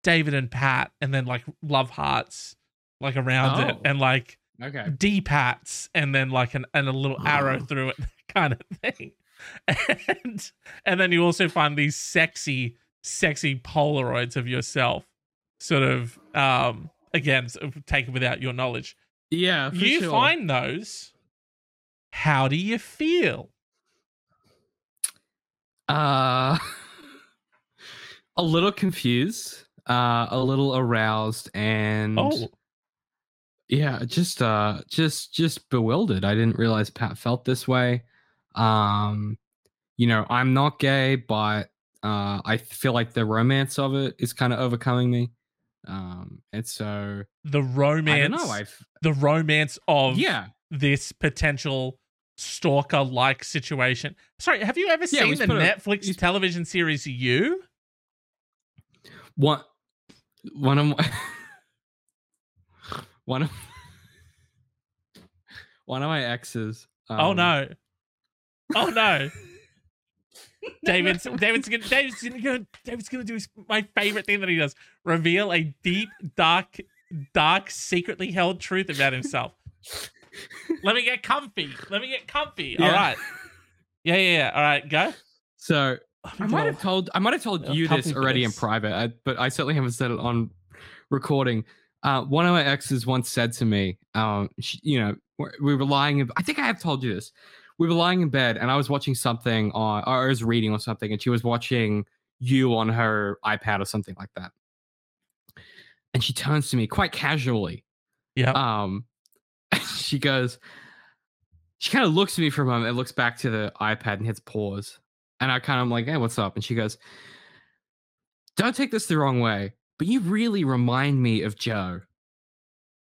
Speaker 2: David and Pat, and then like love hearts like around it,
Speaker 1: Oh.
Speaker 2: and like
Speaker 1: okay.
Speaker 2: D Pats, and then like an and a little arrow
Speaker 1: Oh.
Speaker 2: through it, <laughs> kind of thing. And and then you also find these sexy, sexy Polaroids of yourself, sort of um again sort of taken without your knowledge.
Speaker 1: Yeah, for
Speaker 2: you
Speaker 1: sure.
Speaker 2: find those. How do you feel?
Speaker 1: Uh, <laughs> a little confused, uh, a little aroused, and
Speaker 2: Oh,
Speaker 1: yeah, just uh, just just bewildered. I didn't realize Pat felt this way. Um, you know, I'm not gay, but uh, I feel like the romance of it is kind of overcoming me. Um, and so
Speaker 2: the
Speaker 1: I
Speaker 2: romance,
Speaker 1: don't know. I've
Speaker 2: the romance of
Speaker 1: yeah,
Speaker 2: this potential stalker-like situation. Sorry, have you ever
Speaker 1: Yeah,
Speaker 2: seen the
Speaker 1: put a-
Speaker 2: Netflix television series You?
Speaker 1: one one of my <laughs> one of <laughs> one of my exes.
Speaker 2: oh
Speaker 1: um,
Speaker 2: no! Oh no! <laughs> David's David's gonna David's gonna David's gonna do his, my favorite thing that he does: reveal a deep, dark, dark, secretly held truth about himself. Let me get comfy. Let me get comfy. All
Speaker 1: Yeah.
Speaker 2: right. Yeah, yeah, yeah. All right, go.
Speaker 1: So
Speaker 2: Let
Speaker 1: I might
Speaker 2: get
Speaker 1: have told I might have told
Speaker 2: Oh,
Speaker 1: you this
Speaker 2: comfy
Speaker 1: already in private, I, but I certainly haven't said it on recording. Uh, one of my exes once said to me, um, she, you know, we we were lying. In, I think I have told you this. We were lying in bed, and I was watching something on, or I was reading or something, and she was watching you on her iPad or something like that. And she turns to me quite casually.
Speaker 2: Yeah.
Speaker 1: Um, <laughs> she goes, she kind of looks at me for a moment and looks back to the iPad and hits pause. And I kind of am like, hey, what's up? And she goes, don't take this the wrong way, but you really remind me of Joe.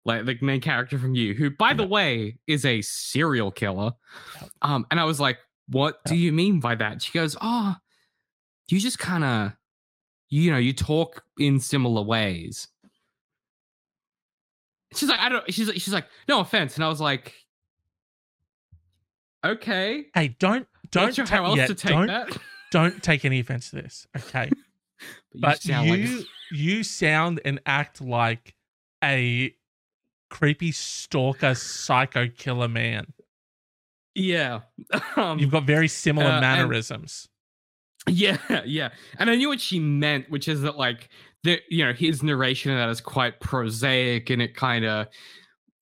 Speaker 1: Like the main character from you, who, by the way, is a serial killer. Um, and I was like, what do you mean by that? She goes, oh, you just kind of you know, you talk in similar ways. She's like, I don't. She's like, she's like, no offense, and I was like, okay.
Speaker 2: Hey, don't don't
Speaker 1: Not sure
Speaker 2: ta-
Speaker 1: how else
Speaker 2: yeah,
Speaker 1: to take
Speaker 2: don't,
Speaker 1: that.
Speaker 2: don't take any offense to this, okay? <laughs> but you
Speaker 1: sound like-
Speaker 2: you sound and act like a creepy stalker psycho killer man.
Speaker 1: yeah. <laughs> Um,
Speaker 2: You've got very similar
Speaker 1: uh, and-
Speaker 2: mannerisms.
Speaker 1: Yeah, <laughs> yeah. And I knew what she meant, which is that like the you know, his narration of that is quite prosaic and it kind of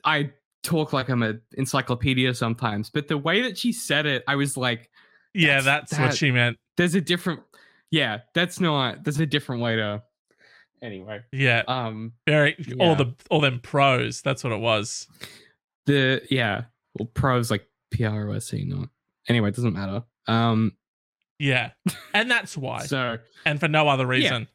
Speaker 1: I talk like I'm an encyclopedia sometimes, but the way that she said it, I was like,
Speaker 2: yeah,
Speaker 1: that's-
Speaker 2: that's, what she meant.
Speaker 1: there's a different yeah, that's not that's a different way to anyway.
Speaker 2: Yeah,
Speaker 1: Um
Speaker 2: very
Speaker 1: yeah.
Speaker 2: all the all them pros. That's what it was.
Speaker 1: the yeah, well pros like P R O S E not. Anyway, it doesn't matter. Um
Speaker 2: Yeah, and that's why,
Speaker 1: so
Speaker 2: and for no other reason.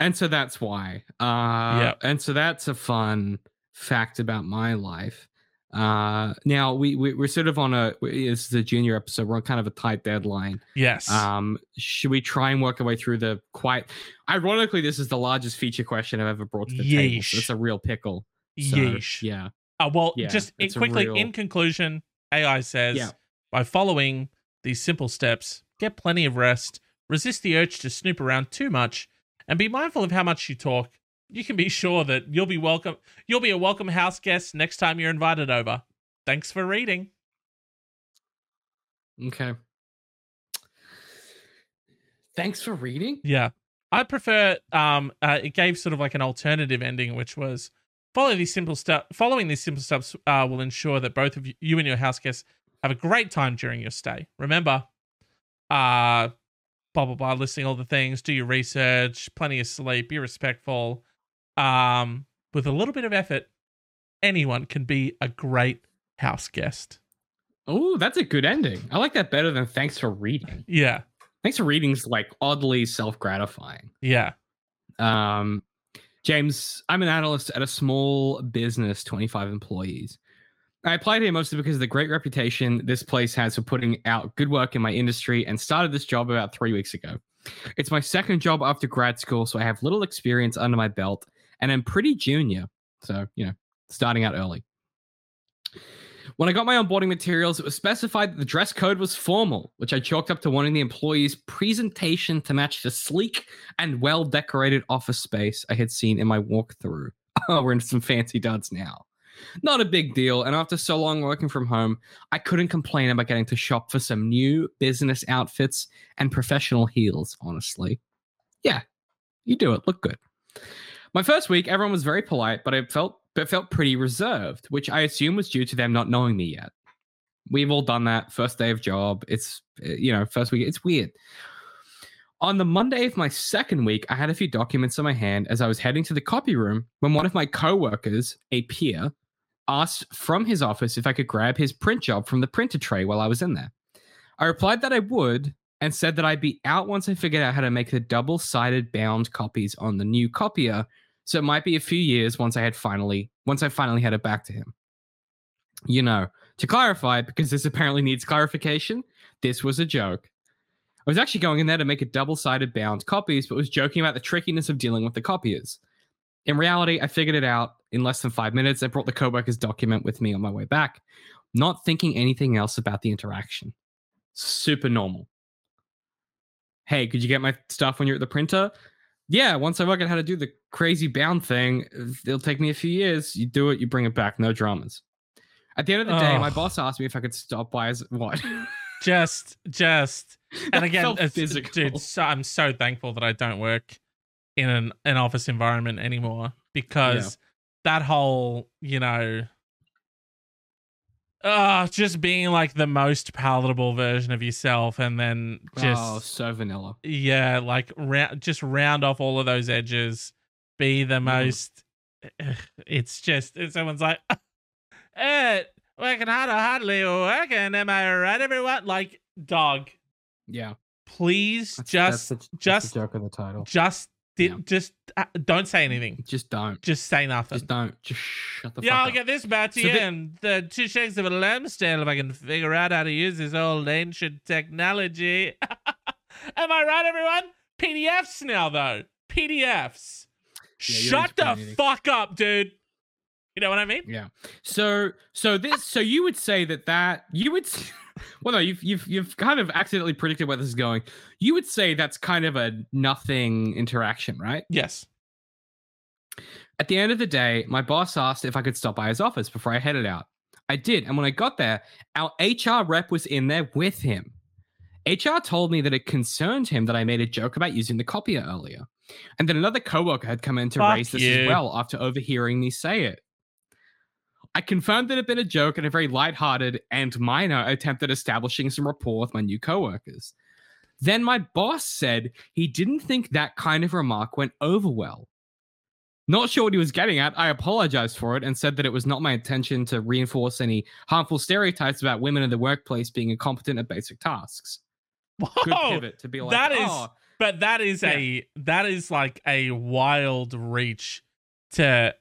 Speaker 1: and so that's why uh
Speaker 2: Yep.
Speaker 1: and so that's a fun fact about my life uh now we, we we're sort of on a this is a junior episode we're on kind of a tight deadline
Speaker 2: Yes.
Speaker 1: um should we try and work our way through the quite ironically this is the largest feature question i've ever brought to the table so it's a real pickle so,
Speaker 2: Yeesh.
Speaker 1: yeah
Speaker 2: Uh, well,
Speaker 1: Yeah,
Speaker 2: just in, quickly
Speaker 1: real-
Speaker 2: in conclusion, AI says
Speaker 1: Yeah.
Speaker 2: by following these simple steps, get plenty of rest, resist the urge to snoop around too much, and be mindful of how much you talk. You can be sure that you'll be welcome. You'll be a welcome house guest next time you're invited over. Thanks for reading.
Speaker 1: okay thanks for reading
Speaker 2: Yeah, I prefer. Um, uh, it gave sort of like an alternative ending, which was follow these simple steps. Following these simple steps uh, will ensure that both of you, you and your house guests have a great time during your stay. Remember, uh, blah blah blah. Listing all the things. Do your research. Plenty of sleep. Be respectful. Um, with a little bit of effort, anyone can be a great house guest.
Speaker 1: oh that's a good ending i like that better than thanks for reading
Speaker 2: Yeah,
Speaker 1: thanks for reading's like oddly self-gratifying
Speaker 2: yeah,
Speaker 1: Um, James, I'm an analyst at a small business, 25 employees. I applied here mostly because of the great reputation this place has for putting out good work in my industry and started this job about three weeks ago. It's my second job after grad school, so I have little experience under my belt and I'm pretty junior. So, you know, starting out early. When I got my onboarding materials, it was specified that the dress code was formal, which I chalked up to wanting the employee's presentation to match the sleek and well decorated office space I had seen in my walkthrough. <laughs> Oh, we're in some fancy duds now. Not a big deal. And after so long working from home, I couldn't complain about getting to shop for some new business outfits and professional heels, honestly. Yeah, you do it. Look good. My first week, everyone was very polite, but I felt but felt pretty reserved, which I assume was due to them not knowing me yet. We've all done that. First day of job. It's uh, you know, first week, it's weird. On the Monday of my second week, I had a few documents in my hand as I was heading to the copy room when one of my coworkers, a peer, asked from his office if I could grab his print job from the printer tray while I was in there. I replied that I would and said that I'd be out once I figured out how to make the double-sided bound copies on the new copier, so it might be a few years once I had finally once I finally had it back to him. You know, to clarify, because this apparently needs clarification, this was a joke. I was actually going in there to make a double sided bound copies, but was joking about the trickiness of dealing with the copiers. In reality, I figured it out in less than five minutes. I brought the co-worker's document with me on my way back, not thinking anything else about the interaction. Super normal. Hey, could you get my stuff when you're at the printer? Yeah, once I work out how to do the crazy bound thing, it'll take me a few years. You do it, you bring it back, no dramas. At the end of the day, my boss asked me if I could stop by as what? <laughs>
Speaker 2: just just and again
Speaker 1: physical.
Speaker 2: dude so, i'm so thankful that i don't work in an, an office environment anymore because that whole you know uh just being like the most palatable version of yourself and then just
Speaker 1: oh, so vanilla.
Speaker 2: yeah like just round off all of those edges be the most it's just if someone's like <laughs> eh, working hard or hardly working am i right everyone like dog
Speaker 1: Yeah,
Speaker 2: please
Speaker 1: That's-
Speaker 2: just
Speaker 1: that's the- that's
Speaker 2: just-
Speaker 1: the joke of the title.
Speaker 2: just di-
Speaker 1: Yeah.
Speaker 2: just uh, don't say anything
Speaker 1: Just don't.
Speaker 2: just say nothing
Speaker 1: Just don't. Just shut the
Speaker 2: yeah,
Speaker 1: fuck
Speaker 2: I'll
Speaker 1: up.
Speaker 2: Yeah, I'll get this back to
Speaker 1: So
Speaker 2: you
Speaker 1: the-
Speaker 2: and the two shakes of a lamb's tail if I can figure out how to use this old ancient technology. <laughs> Am I right, everyone? PDFs now though. PDFs.
Speaker 1: Yeah,
Speaker 2: Shut the fuck up, dude. You know what I mean?
Speaker 1: Yeah. So so this so you would say that that you would <laughs> well no you've you've you've kind of accidentally predicted where this is going. You would say that's kind of a nothing interaction, right?
Speaker 2: Yes.
Speaker 1: At the end of the day, my boss asked if I could stop by his office before I headed out. I did, and when I got there, our HR rep was in there with him. HR told me that it concerned him that I made a joke about using the copier earlier, and that another coworker had come in to
Speaker 2: Fuck
Speaker 1: raise this
Speaker 2: you.
Speaker 1: as well after overhearing me say it. I confirmed that it had been a joke and a very lighthearted and minor attempt at establishing some rapport with my new coworkers. Then my boss said he didn't think that kind of remark went over well. Not sure what he was getting at. I apologized for it and said that it was not my intention to reinforce any harmful stereotypes about women in the workplace being incompetent at basic tasks.
Speaker 2: Whoa.
Speaker 1: pivot to be like,
Speaker 2: that is-
Speaker 1: oh,
Speaker 2: But that is
Speaker 1: Yeah.
Speaker 2: a that is like a wild reach to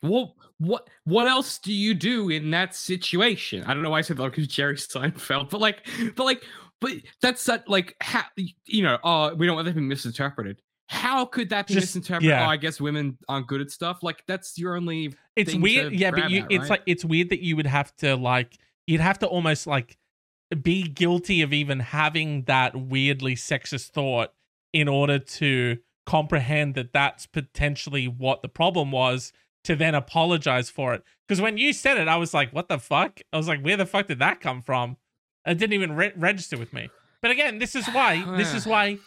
Speaker 1: What what what else do you do in that situation? I don't know why I said that because Jerry <laughs> Seinfeld, but like, but like, but that's that like how you know? Oh, we don't want that to be misinterpreted. How could that be
Speaker 2: Just-
Speaker 1: misinterpreted?
Speaker 2: yeah.
Speaker 1: Oh, I guess women aren't good at stuff. Like that's your only.
Speaker 2: it's weird yeah but you
Speaker 1: at,
Speaker 2: it's
Speaker 1: right?
Speaker 2: like it's weird that you would have to like you'd have to almost like be guilty of even having that weirdly sexist thought in order to comprehend that that's potentially what the problem was to then apologize for it because when you said it i was like what the fuck i was like where the fuck did that come from it didn't even re- register with me but again this is why this is why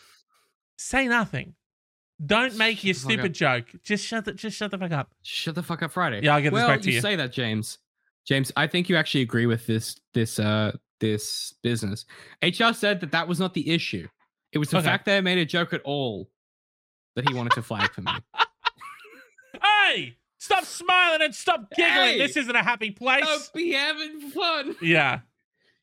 Speaker 2: say nothing don't make your
Speaker 1: Shut fuck
Speaker 2: stupid joke just shut the just shut the fuck up
Speaker 1: Shut the fuck up, Friday.
Speaker 2: Yeah, I'll get this
Speaker 1: well,
Speaker 2: back to
Speaker 1: you
Speaker 2: you.
Speaker 1: say that, James. James, I think you actually agree with this this uh this business. HR said that that was not the issue. It was the
Speaker 2: Okay.
Speaker 1: fact that I made a joke at all that he wanted to flag for me. <laughs>
Speaker 2: Hey, stop smiling and stop giggling.
Speaker 1: Hey!
Speaker 2: This isn't a happy place.
Speaker 1: Don't be having fun.
Speaker 2: Yeah.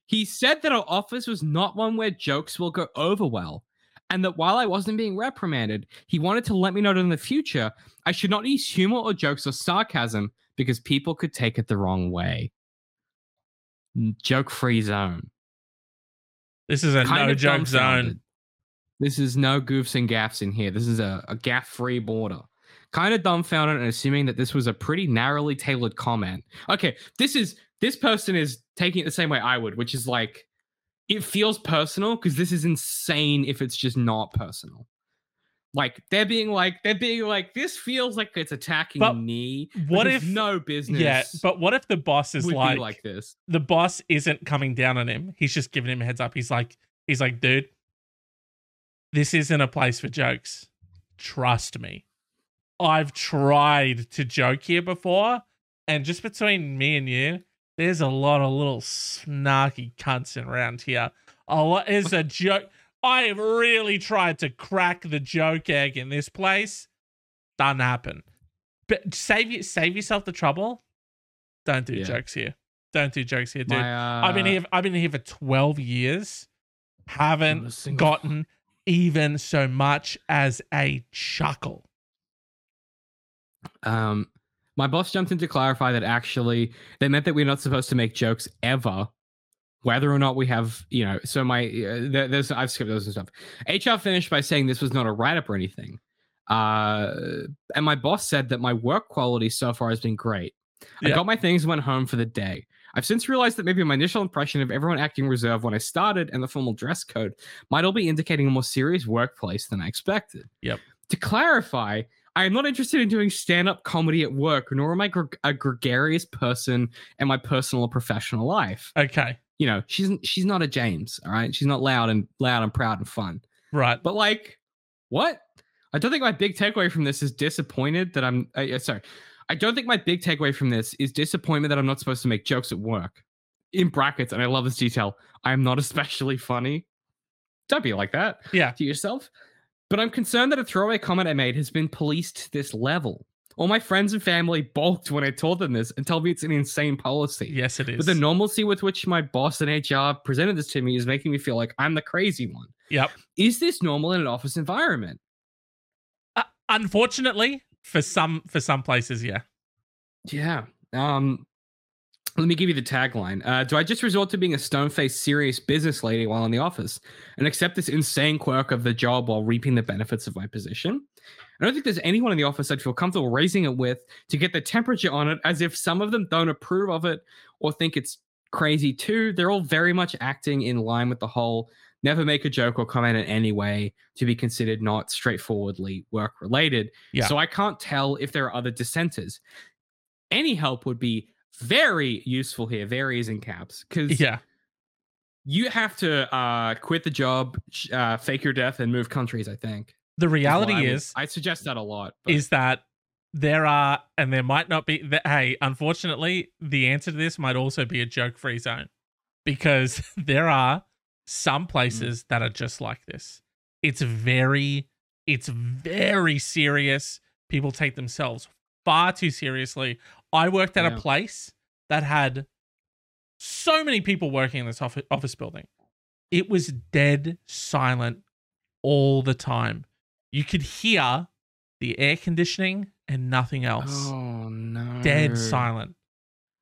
Speaker 1: He said that our office was not one where jokes will go over well, and that while I wasn't being reprimanded, he wanted to let me know that in the future I should not use humor or jokes or sarcasm because people could take it the wrong way. Joke free zone.
Speaker 2: This is a
Speaker 1: Kind
Speaker 2: no joke zone.
Speaker 1: This is no goofs and gaffs in here. This is a, a gaff free border. Kind of dumbfounded and assuming that this was a pretty narrowly tailored comment. Okay, this is this person is taking it the same way I would, which is like it feels personal because this is insane if it's just not personal. Like they're being like they're being like this feels like it's attacking
Speaker 2: But
Speaker 1: me.
Speaker 2: What if
Speaker 1: no business?
Speaker 2: Yeah, but what if the boss is like,
Speaker 1: like this?
Speaker 2: the boss isn't coming down on him? He's just giving him a heads up. He's like, he's like, dude, this isn't a place for jokes. Trust me. I've tried to joke here before, and just between me and you, there's a lot of little snarky cunts around here. A lot is a joke. I have really tried to crack the joke egg in this place. Doesn't happen. But save you save yourself the trouble. Don't do
Speaker 1: Yeah.
Speaker 2: jokes here. Don't do jokes here, dude.
Speaker 1: My, uh,
Speaker 2: I've been here. I've been here for twelve years. Haven't gotten even so much as a chuckle.
Speaker 1: Um, my boss jumped in to clarify that actually they meant that we're not supposed to make jokes ever, whether or not we have, you know. So my uh, there, there's I've skipped those and stuff. HR finished by saying this was not a write up or anything, uh, and my boss said that my work quality so far has been great. I got my things and went home for the day. I've since realized that maybe my initial impression of everyone acting reserved when I started and the formal dress code might all be indicating a more serious workplace than I expected.
Speaker 2: Yep.
Speaker 1: To clarify, I am not interested in doing stand up comedy at work, nor am I gre- a gregarious person in my personal or professional life.
Speaker 2: Okay,
Speaker 1: You know, she's she's not a James, all right? She's not loud and loud and proud and fun.
Speaker 2: right.
Speaker 1: But like, what? I don't think my big takeaway from this is disappointed that I'm. Uh, uh, sorry, I don't think my big takeaway from this is disappointment that I'm not supposed to make jokes at work. In brackets, and I love this detail. I am not especially funny. Don't be like that
Speaker 2: Yeah.
Speaker 1: to yourself. But I'm concerned that a throwaway comment I made has been policed to this level. All my friends and family balked when I told them this and told me it's an insane policy.
Speaker 2: Yes, it is.
Speaker 1: But the normalcy with which my boss and HR presented this to me is making me feel like I'm the crazy one.
Speaker 2: Yep.
Speaker 1: Is this normal in an office environment?
Speaker 2: Uh, unfortunately, for some for some places, yeah.
Speaker 1: Yeah. Um Let me give you the tagline. Uh, do I just resort to being a stone faced, serious business lady while in the office and accept this insane quirk of the job while reaping the benefits of my position? I don't think there's anyone in the office I'd feel comfortable raising it with to get the temperature on it, as if some of them don't approve of it or think it's crazy too. They're all very much acting in line with the whole never make a joke or comment in any way to be considered not straightforwardly work related.
Speaker 2: Yeah.
Speaker 1: So I can't tell if there are other dissenters. Any help would be very useful here. Very is in caps because
Speaker 2: Yeah.
Speaker 1: you have to uh, quit the job, uh, fake your death, and move countries. I think
Speaker 2: The reality
Speaker 1: I would-
Speaker 2: is
Speaker 1: I suggest that a lot. But
Speaker 2: is that there are and there might not be hey unfortunately the answer to this might also be a joke free zone because <laughs> there are some places that are just like this it's very it's very serious people take themselves far too seriously i worked at
Speaker 1: Yeah.
Speaker 2: a place that had so many people working in this office, office building it was dead silent all the time you could hear the air conditioning and nothing else.
Speaker 1: oh no,
Speaker 2: Dead silent.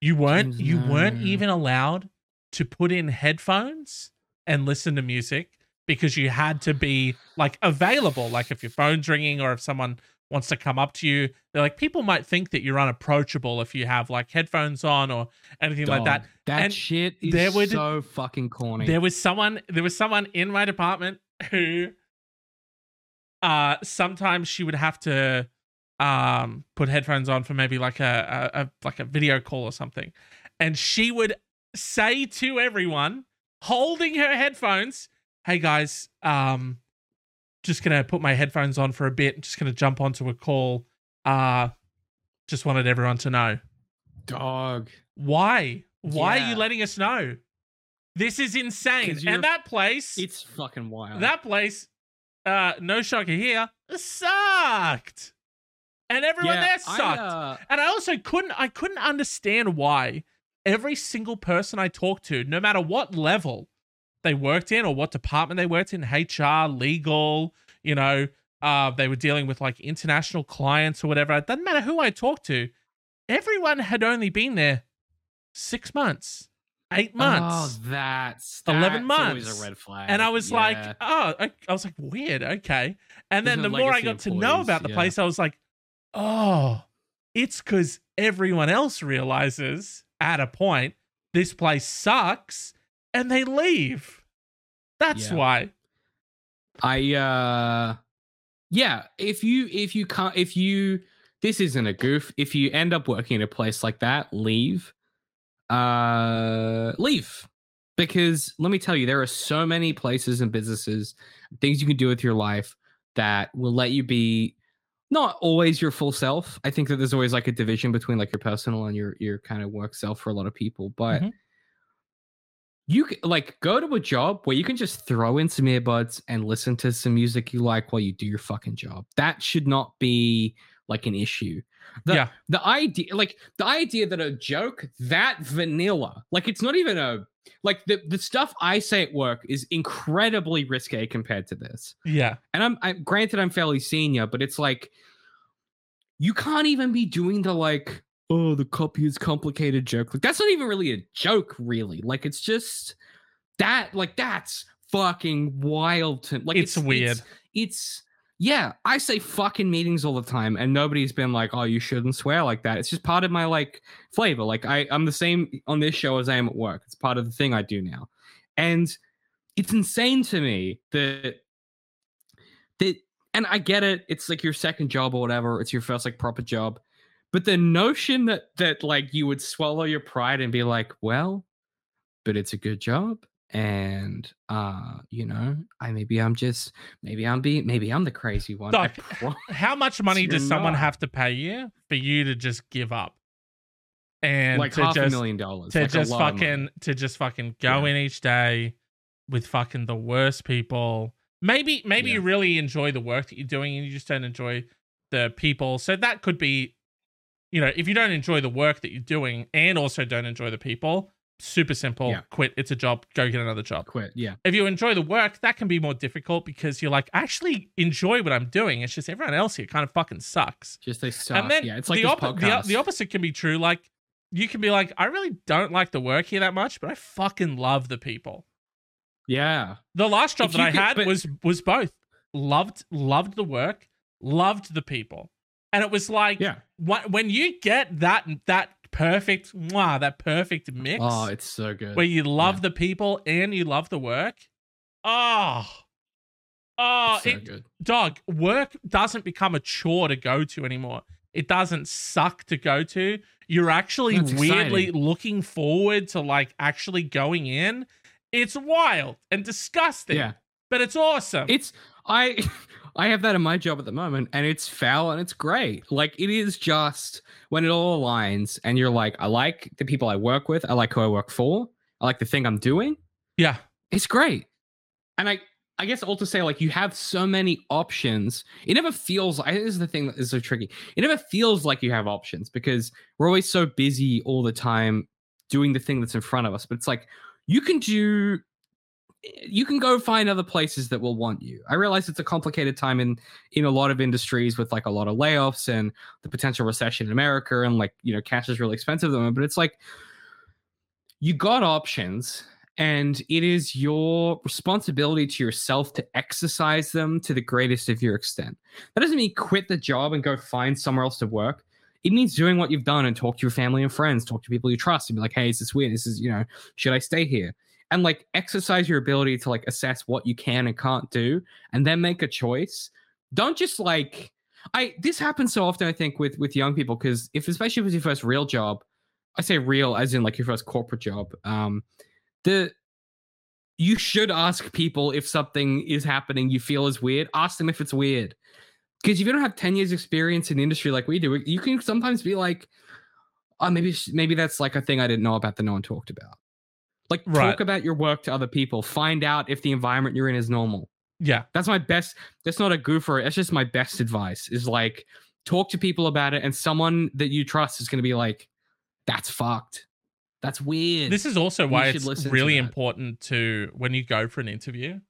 Speaker 2: You weren't you weren't even allowed to put in headphones and listen to music because you had to be like available. Like if your phone's ringing or if someone wants to come up to you, they're like people might think that you're unapproachable if you have like headphones on or anything like that.
Speaker 1: That
Speaker 2: And
Speaker 1: shit is
Speaker 2: there would-
Speaker 1: so fucking corny.
Speaker 2: There was someone there was someone in my department who uh sometimes she would have to um put headphones on for maybe like a, a, a like a video call or something. And she would say to everyone holding her headphones, "Hey guys, um just to put my headphones on for a bit, just to jump onto a call. Uh just wanted everyone to know."
Speaker 1: Dog.
Speaker 2: Why? Why are you letting us know? This is insane. And that place,
Speaker 1: It's fucking wild.
Speaker 2: that place, uh, no shocker here, sucked. And everyone there
Speaker 1: I,
Speaker 2: sucked.
Speaker 1: uh,
Speaker 2: and I also couldn't, I couldn't understand why every single person I talked to, no matter what level they worked in or what department they worked in, HR, legal, you know, uh, they were dealing with like international clients or whatever. It doesn't matter who I talked to. Everyone had only been there six months, eight months.
Speaker 1: Oh, that's
Speaker 2: 11
Speaker 1: that's always
Speaker 2: months.
Speaker 1: a red flag.
Speaker 2: and I was
Speaker 1: Yeah.
Speaker 2: like, oh, I, I was like, weird, okay. And then the <laughs> more I got to know about the
Speaker 1: yeah.
Speaker 2: place, I was like, oh, it's because everyone else realizes at a point this place sucks and they leave. That's
Speaker 1: Yeah.
Speaker 2: why.
Speaker 1: I uh yeah, if you if you can't if you this isn't a goof, if you end up working in a place like that, leave. Uh leave. Because let me tell you, there are so many places and businesses, things you can do with your life that will let you be not always your full self. I think that there's always like a division between like your personal and your your kind of work self for a lot of people, but
Speaker 2: Mhm.
Speaker 1: You like go to a job where you can just throw in some earbuds and listen to some music you like while you do your fucking job. That should not be like an issue. The,
Speaker 2: Yeah.
Speaker 1: The idea, like the idea that a joke that vanilla, like it's not even a like the the stuff I say at work is incredibly risque compared to this.
Speaker 2: Yeah.
Speaker 1: And I'm I, granted I'm fairly senior, but it's like you can't even be doing the like oh the copy is complicated joke. Like that's not even really a joke, really. Like it's just that like that's fucking wild to like
Speaker 2: It's weird.
Speaker 1: It's, it's yeah, I say fucking meetings all the time, and nobody's been like, "Oh, you shouldn't swear like that." It's just part of my like flavor. Like I, I'm the same on this show as I am at work. It's part of the thing I do now, and it's insane to me that that. And I get it. It's like your second job or whatever. It's your first like proper job, but the notion that that like you would swallow your pride and be like, "Well, but it's a good job." And uh, you know, I maybe I'm just maybe I'm being maybe I'm the crazy one. I
Speaker 2: Doc,
Speaker 1: pro- <laughs>
Speaker 2: How much money does someone
Speaker 1: not.
Speaker 2: have to pay you for you to just give up? And
Speaker 1: like
Speaker 2: to
Speaker 1: half
Speaker 2: just,
Speaker 1: a million dollars.
Speaker 2: to
Speaker 1: like
Speaker 2: just
Speaker 1: lot of money.
Speaker 2: fucking to just fucking go
Speaker 1: Yeah.
Speaker 2: in each day with fucking the worst people. Maybe maybe
Speaker 1: Yeah.
Speaker 2: you really enjoy the work that you're doing and you just don't enjoy the people. So that could be you know, if you don't enjoy the work that you're doing and also don't enjoy the people, super simple,
Speaker 1: Yeah.
Speaker 2: quit. It's a job, go get another job.
Speaker 1: quit. Yeah,
Speaker 2: If you enjoy the work, that can be more difficult because you're like, I actually enjoy what I'm doing. It's just everyone else here kind of fucking sucks
Speaker 1: just they suck.
Speaker 2: and then
Speaker 1: yeah, it's like
Speaker 2: the, oppo- the, the opposite can be true. Like you can be like, I really don't like the work here that much, but I fucking love the people.
Speaker 1: Yeah.
Speaker 2: The last job
Speaker 1: If
Speaker 2: that I
Speaker 1: could-
Speaker 2: had
Speaker 1: but-
Speaker 2: was was both. Loved loved the work, loved the people. And it was like
Speaker 1: Yeah.
Speaker 2: wh- when you get that that perfect mwah, that perfect mix
Speaker 1: Oh, it's so good.
Speaker 2: where you love
Speaker 1: Yeah.
Speaker 2: the people and you love the work. Oh. Oh,
Speaker 1: It's so
Speaker 2: it,
Speaker 1: good.
Speaker 2: dog, work doesn't become a chore to go to anymore. It doesn't suck to go to. You're actually
Speaker 1: That's
Speaker 2: weirdly
Speaker 1: exciting.
Speaker 2: looking forward to like actually going in. It's wild and disgusting,
Speaker 1: Yeah.
Speaker 2: but it's awesome.
Speaker 1: It's I <laughs> I have that in my job at the moment and it's foul and it's great. Like it is just when it all aligns and you're like, I like the people I work with, I like who I work for, I like the thing I'm doing.
Speaker 2: yeah,
Speaker 1: It's great. And I I guess all to say, like you have so many options. It never feels I think this is the thing that is so tricky. It never feels like you have options because we're always so busy all the time doing the thing that's in front of us. But it's like you can do you can go find other places that will want you. I realize it's a complicated time in in a lot of industries with like a lot of layoffs and the potential recession in America and like you know cash is really expensive at the moment. But it's like you got options and it is your responsibility to yourself to exercise them to the greatest of your extent. That doesn't mean quit the job and go find somewhere else to work. It means doing what you've done and talk to your family and friends, talk to people you trust, and be like, "Hey, is this weird? This is you know, should I stay here?" And like exercise your ability to like assess what you can and can't do, and then make a choice. Don't just like I. This happens so often, I think, with with young people because if especially if it's your first real job, I say real as in like your first corporate job. Um, the you should ask people if something is happening you feel is weird. Ask them if it's weird. Because if you don't have 10 years experience in industry like we do, you can sometimes be like, oh, maybe maybe that's like a thing I didn't know about that no one talked about. Like
Speaker 2: Right.
Speaker 1: talk about your work to other people. Find out if the environment you're in is normal.
Speaker 2: yeah,
Speaker 1: That's my best. That's not a goofer. That's just my best advice. Is like talk to people about it, and someone that you trust is going to be like, "That's fucked. That's weird."
Speaker 2: This is also why it's
Speaker 1: listen to
Speaker 2: really important to when you go for an interview.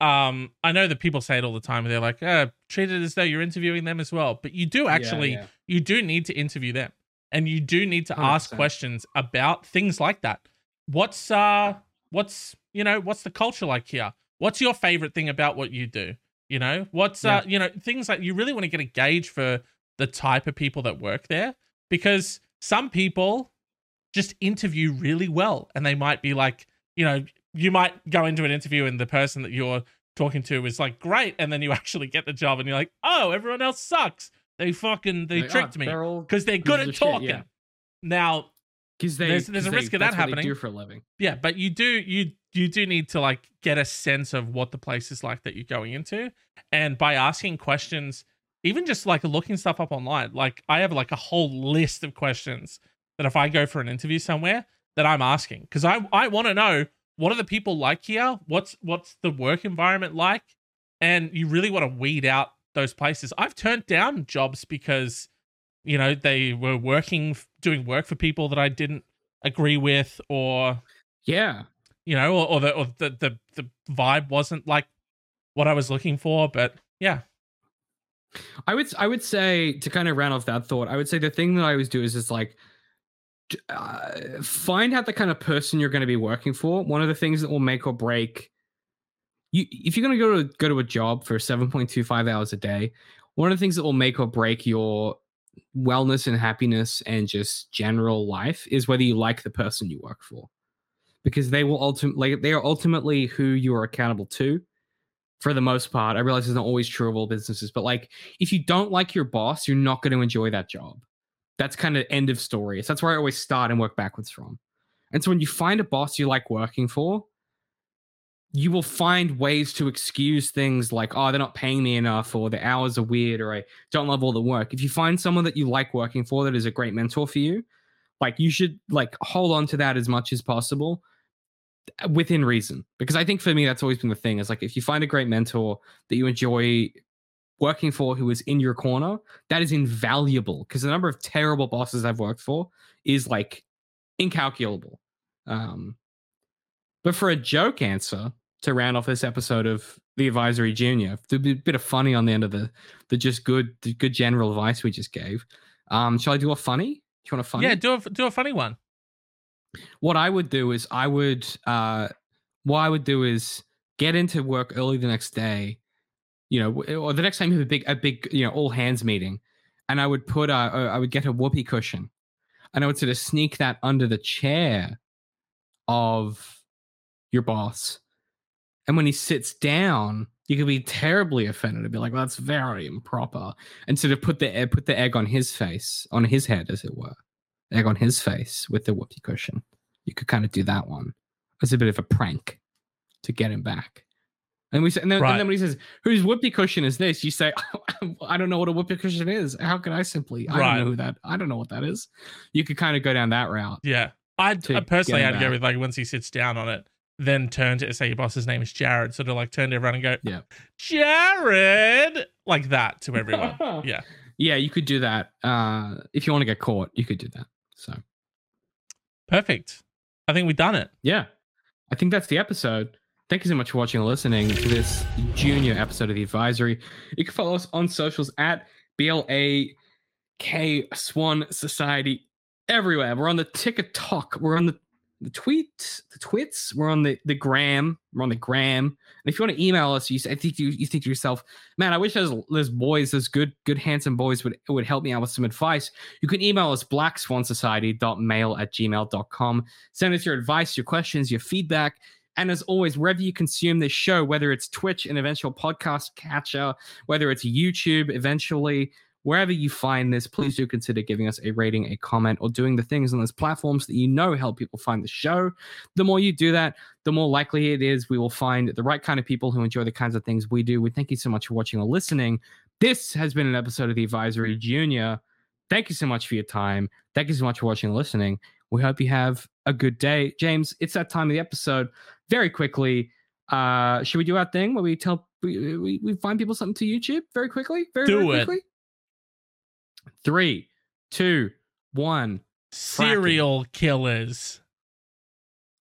Speaker 2: Um, I know that people say it all the time. They're like, uh, treat it as though you're interviewing them as well. But you do actually,
Speaker 1: yeah.
Speaker 2: you do need to interview them, and you do need to ask
Speaker 1: 100%.
Speaker 2: questions about things like that. What's uh, what's you know, what's the culture like here? What's your favorite thing about what you do? You know, what's uh, you know, things like you really want to get a gauge for the type of people that work there because some people just interview really well and they might be like you know you might go into an interview and the person that you're talking to is like great and then you <laughs> actually get the job and you're like oh everyone else sucks they fucking they
Speaker 1: Like,
Speaker 2: tricked
Speaker 1: oh,
Speaker 2: me
Speaker 1: They're all
Speaker 2: because they're good at
Speaker 1: of shit,
Speaker 2: talking
Speaker 1: yeah.
Speaker 2: now
Speaker 1: because
Speaker 2: There's- there's a risk
Speaker 1: they,
Speaker 2: of that happening.
Speaker 1: Do for a living.
Speaker 2: yeah but you do you you do need to like get a sense of what the place is like that you're going into. And by asking questions even just like looking stuff up online like i have like a whole list of questions that if i go for an interview somewhere that i'm asking. Because i i want to know what are the people like here? What's what's the work environment like? And you really want to weed out those places. I've turned down jobs because you know they were working doing work for people that i didn't agree with or
Speaker 1: Yeah,
Speaker 2: you know, or, or the or the, the the vibe wasn't like what I was looking for. But yeah,
Speaker 1: I would I would say to kind of round off that thought, I would say the thing that I always do is just like uh, find out the kind of person you're going to be working for. One of the things that will make or break you if you're going to go to go to a job for 7.25 hours a day, one of the things that will make or break your wellness and happiness and just general life is whether you like the person you work for. Because they will ultimately they are ultimately who you are accountable to for the most part. I realize it's not always true of all businesses, but like if you don't like your boss, you're not going to enjoy that job. That's kind of end of story. So that's where I always start and work backwards from. And so when you find a boss you like working for, you will find ways to excuse things like, oh, they're not paying me enough, or the hours are weird, or I don't love all the work. If you find someone that you like working for that is a great mentor for you, like you should like hold on to that as much as possible uh, within reason. Because I think for me, that's always been the thing is like if you find a great mentor that you enjoy working for who is in your corner, that is invaluable. Because the number of terrible bosses I've worked for is like incalculable. Um, but for a joke answer to round off this episode of the advisory junior, to be a bit of funny on the end of the the just good the good general advice we just gave. Um, shall I do a funny? Do you want a funny?
Speaker 2: Yeah, do a do a funny one.
Speaker 1: what I would do is I would uh what I would do is get into work early the next day, you know, or the next time you have a big a big you know all hands meeting, and I would put I would get a whoopee cushion, and I would sort of sneak that under the chair of your boss, and when he sits down. You could be terribly offended and be like, well, "That's very improper," and sort of put the put the egg on his face, on his head, as it were, egg on his face with the whoopee cushion you could kind of do that one as a bit of a prank to get him back. And we say, and then,
Speaker 2: Right.
Speaker 1: and then when he says, "Whose whoopee cushion is this?" You say, <laughs> "I don't know what a whoopee cushion is. How can I simply? I
Speaker 2: Right.
Speaker 1: don't know who that. I don't know what that is." You could kind of go down that route.
Speaker 2: Yeah. I'd I uh, personally
Speaker 1: get
Speaker 2: I'd go with like once he sits down on it, then turn to say your boss's name is Jared, sort of like turn to everyone and go,
Speaker 1: Yeah.
Speaker 2: Jared, like that to everyone. <laughs> yeah.
Speaker 1: yeah, you could do that. Uh, if you want to get caught, you could do that. So
Speaker 2: Perfect. I think we've done it.
Speaker 1: yeah, I think that's the episode. Thank you so much for watching and listening to this junior episode of the advisory. You can follow us on socials at Black Swan Society everywhere. We're on the TikTok. We're on the the tweet, the twits. We're on the the gram. We're on the gram. And if you want to email us, you I think you, you think to yourself, man, I wish those those boys, those good good handsome boys would would help me out with some advice. You can email us blackswansociety.mail at gmail.com. Send us your advice, your questions, your feedback. And as always, wherever you consume this show, whether it's Twitch, an eventual podcast catcher, whether it's YouTube, eventually, wherever you find this, please do consider giving us a rating, a comment, or doing the things on those platforms that you know help people find the show. The more you do that, the more likely it is we will find the right kind of people who enjoy the kinds of things we do. We thank you so much for watching or listening. This has been an episode of the Advisory Junior. Thank you so much for your time. Thank you so much for watching and listening. We hope you have a good day. James, it's that time of the episode. Very quickly, uh, should we do our thing where we tell we, we, we find people something to YouTube very quickly? Very,
Speaker 2: Do
Speaker 1: very
Speaker 2: it.
Speaker 1: quickly. Three, two, one.
Speaker 2: Serial killers.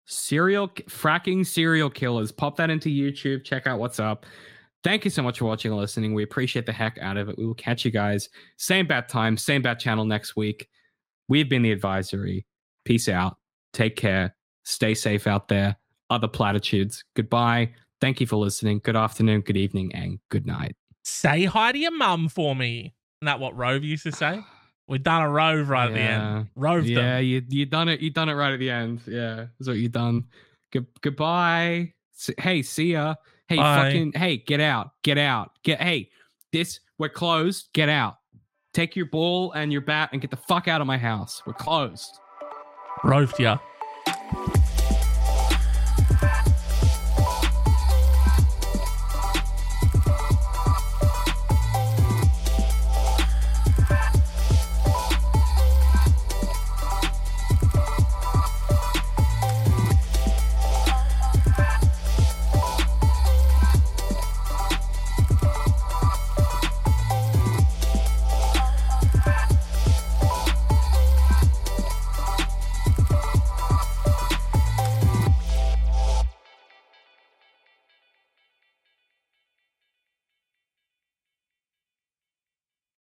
Speaker 1: serial fracking serial killers. Pop that into youtube. Check out what's up. Thank you so much for watching and listening. We appreciate the heck out of it. We will catch you guys. Same bat time same bat channel next week. We've been the advisory. Peace out. Take care. Stay safe out there. Other platitudes. Goodbye. Thank you for listening. Good afternoon good evening and good night.
Speaker 2: Say hi to your mum for me. Isn't that what Rove used to say? <sighs> We've done a Rove right at the
Speaker 1: Yeah.
Speaker 2: end. Rove
Speaker 1: yeah
Speaker 2: them.
Speaker 1: you you done it you done it right at the end yeah that's what you done Good, goodbye hey see ya hey
Speaker 2: Bye.
Speaker 1: fucking hey get out get out get hey this we're closed get out take your ball and your bat and get the fuck out of my house we're closed
Speaker 2: Roved ya.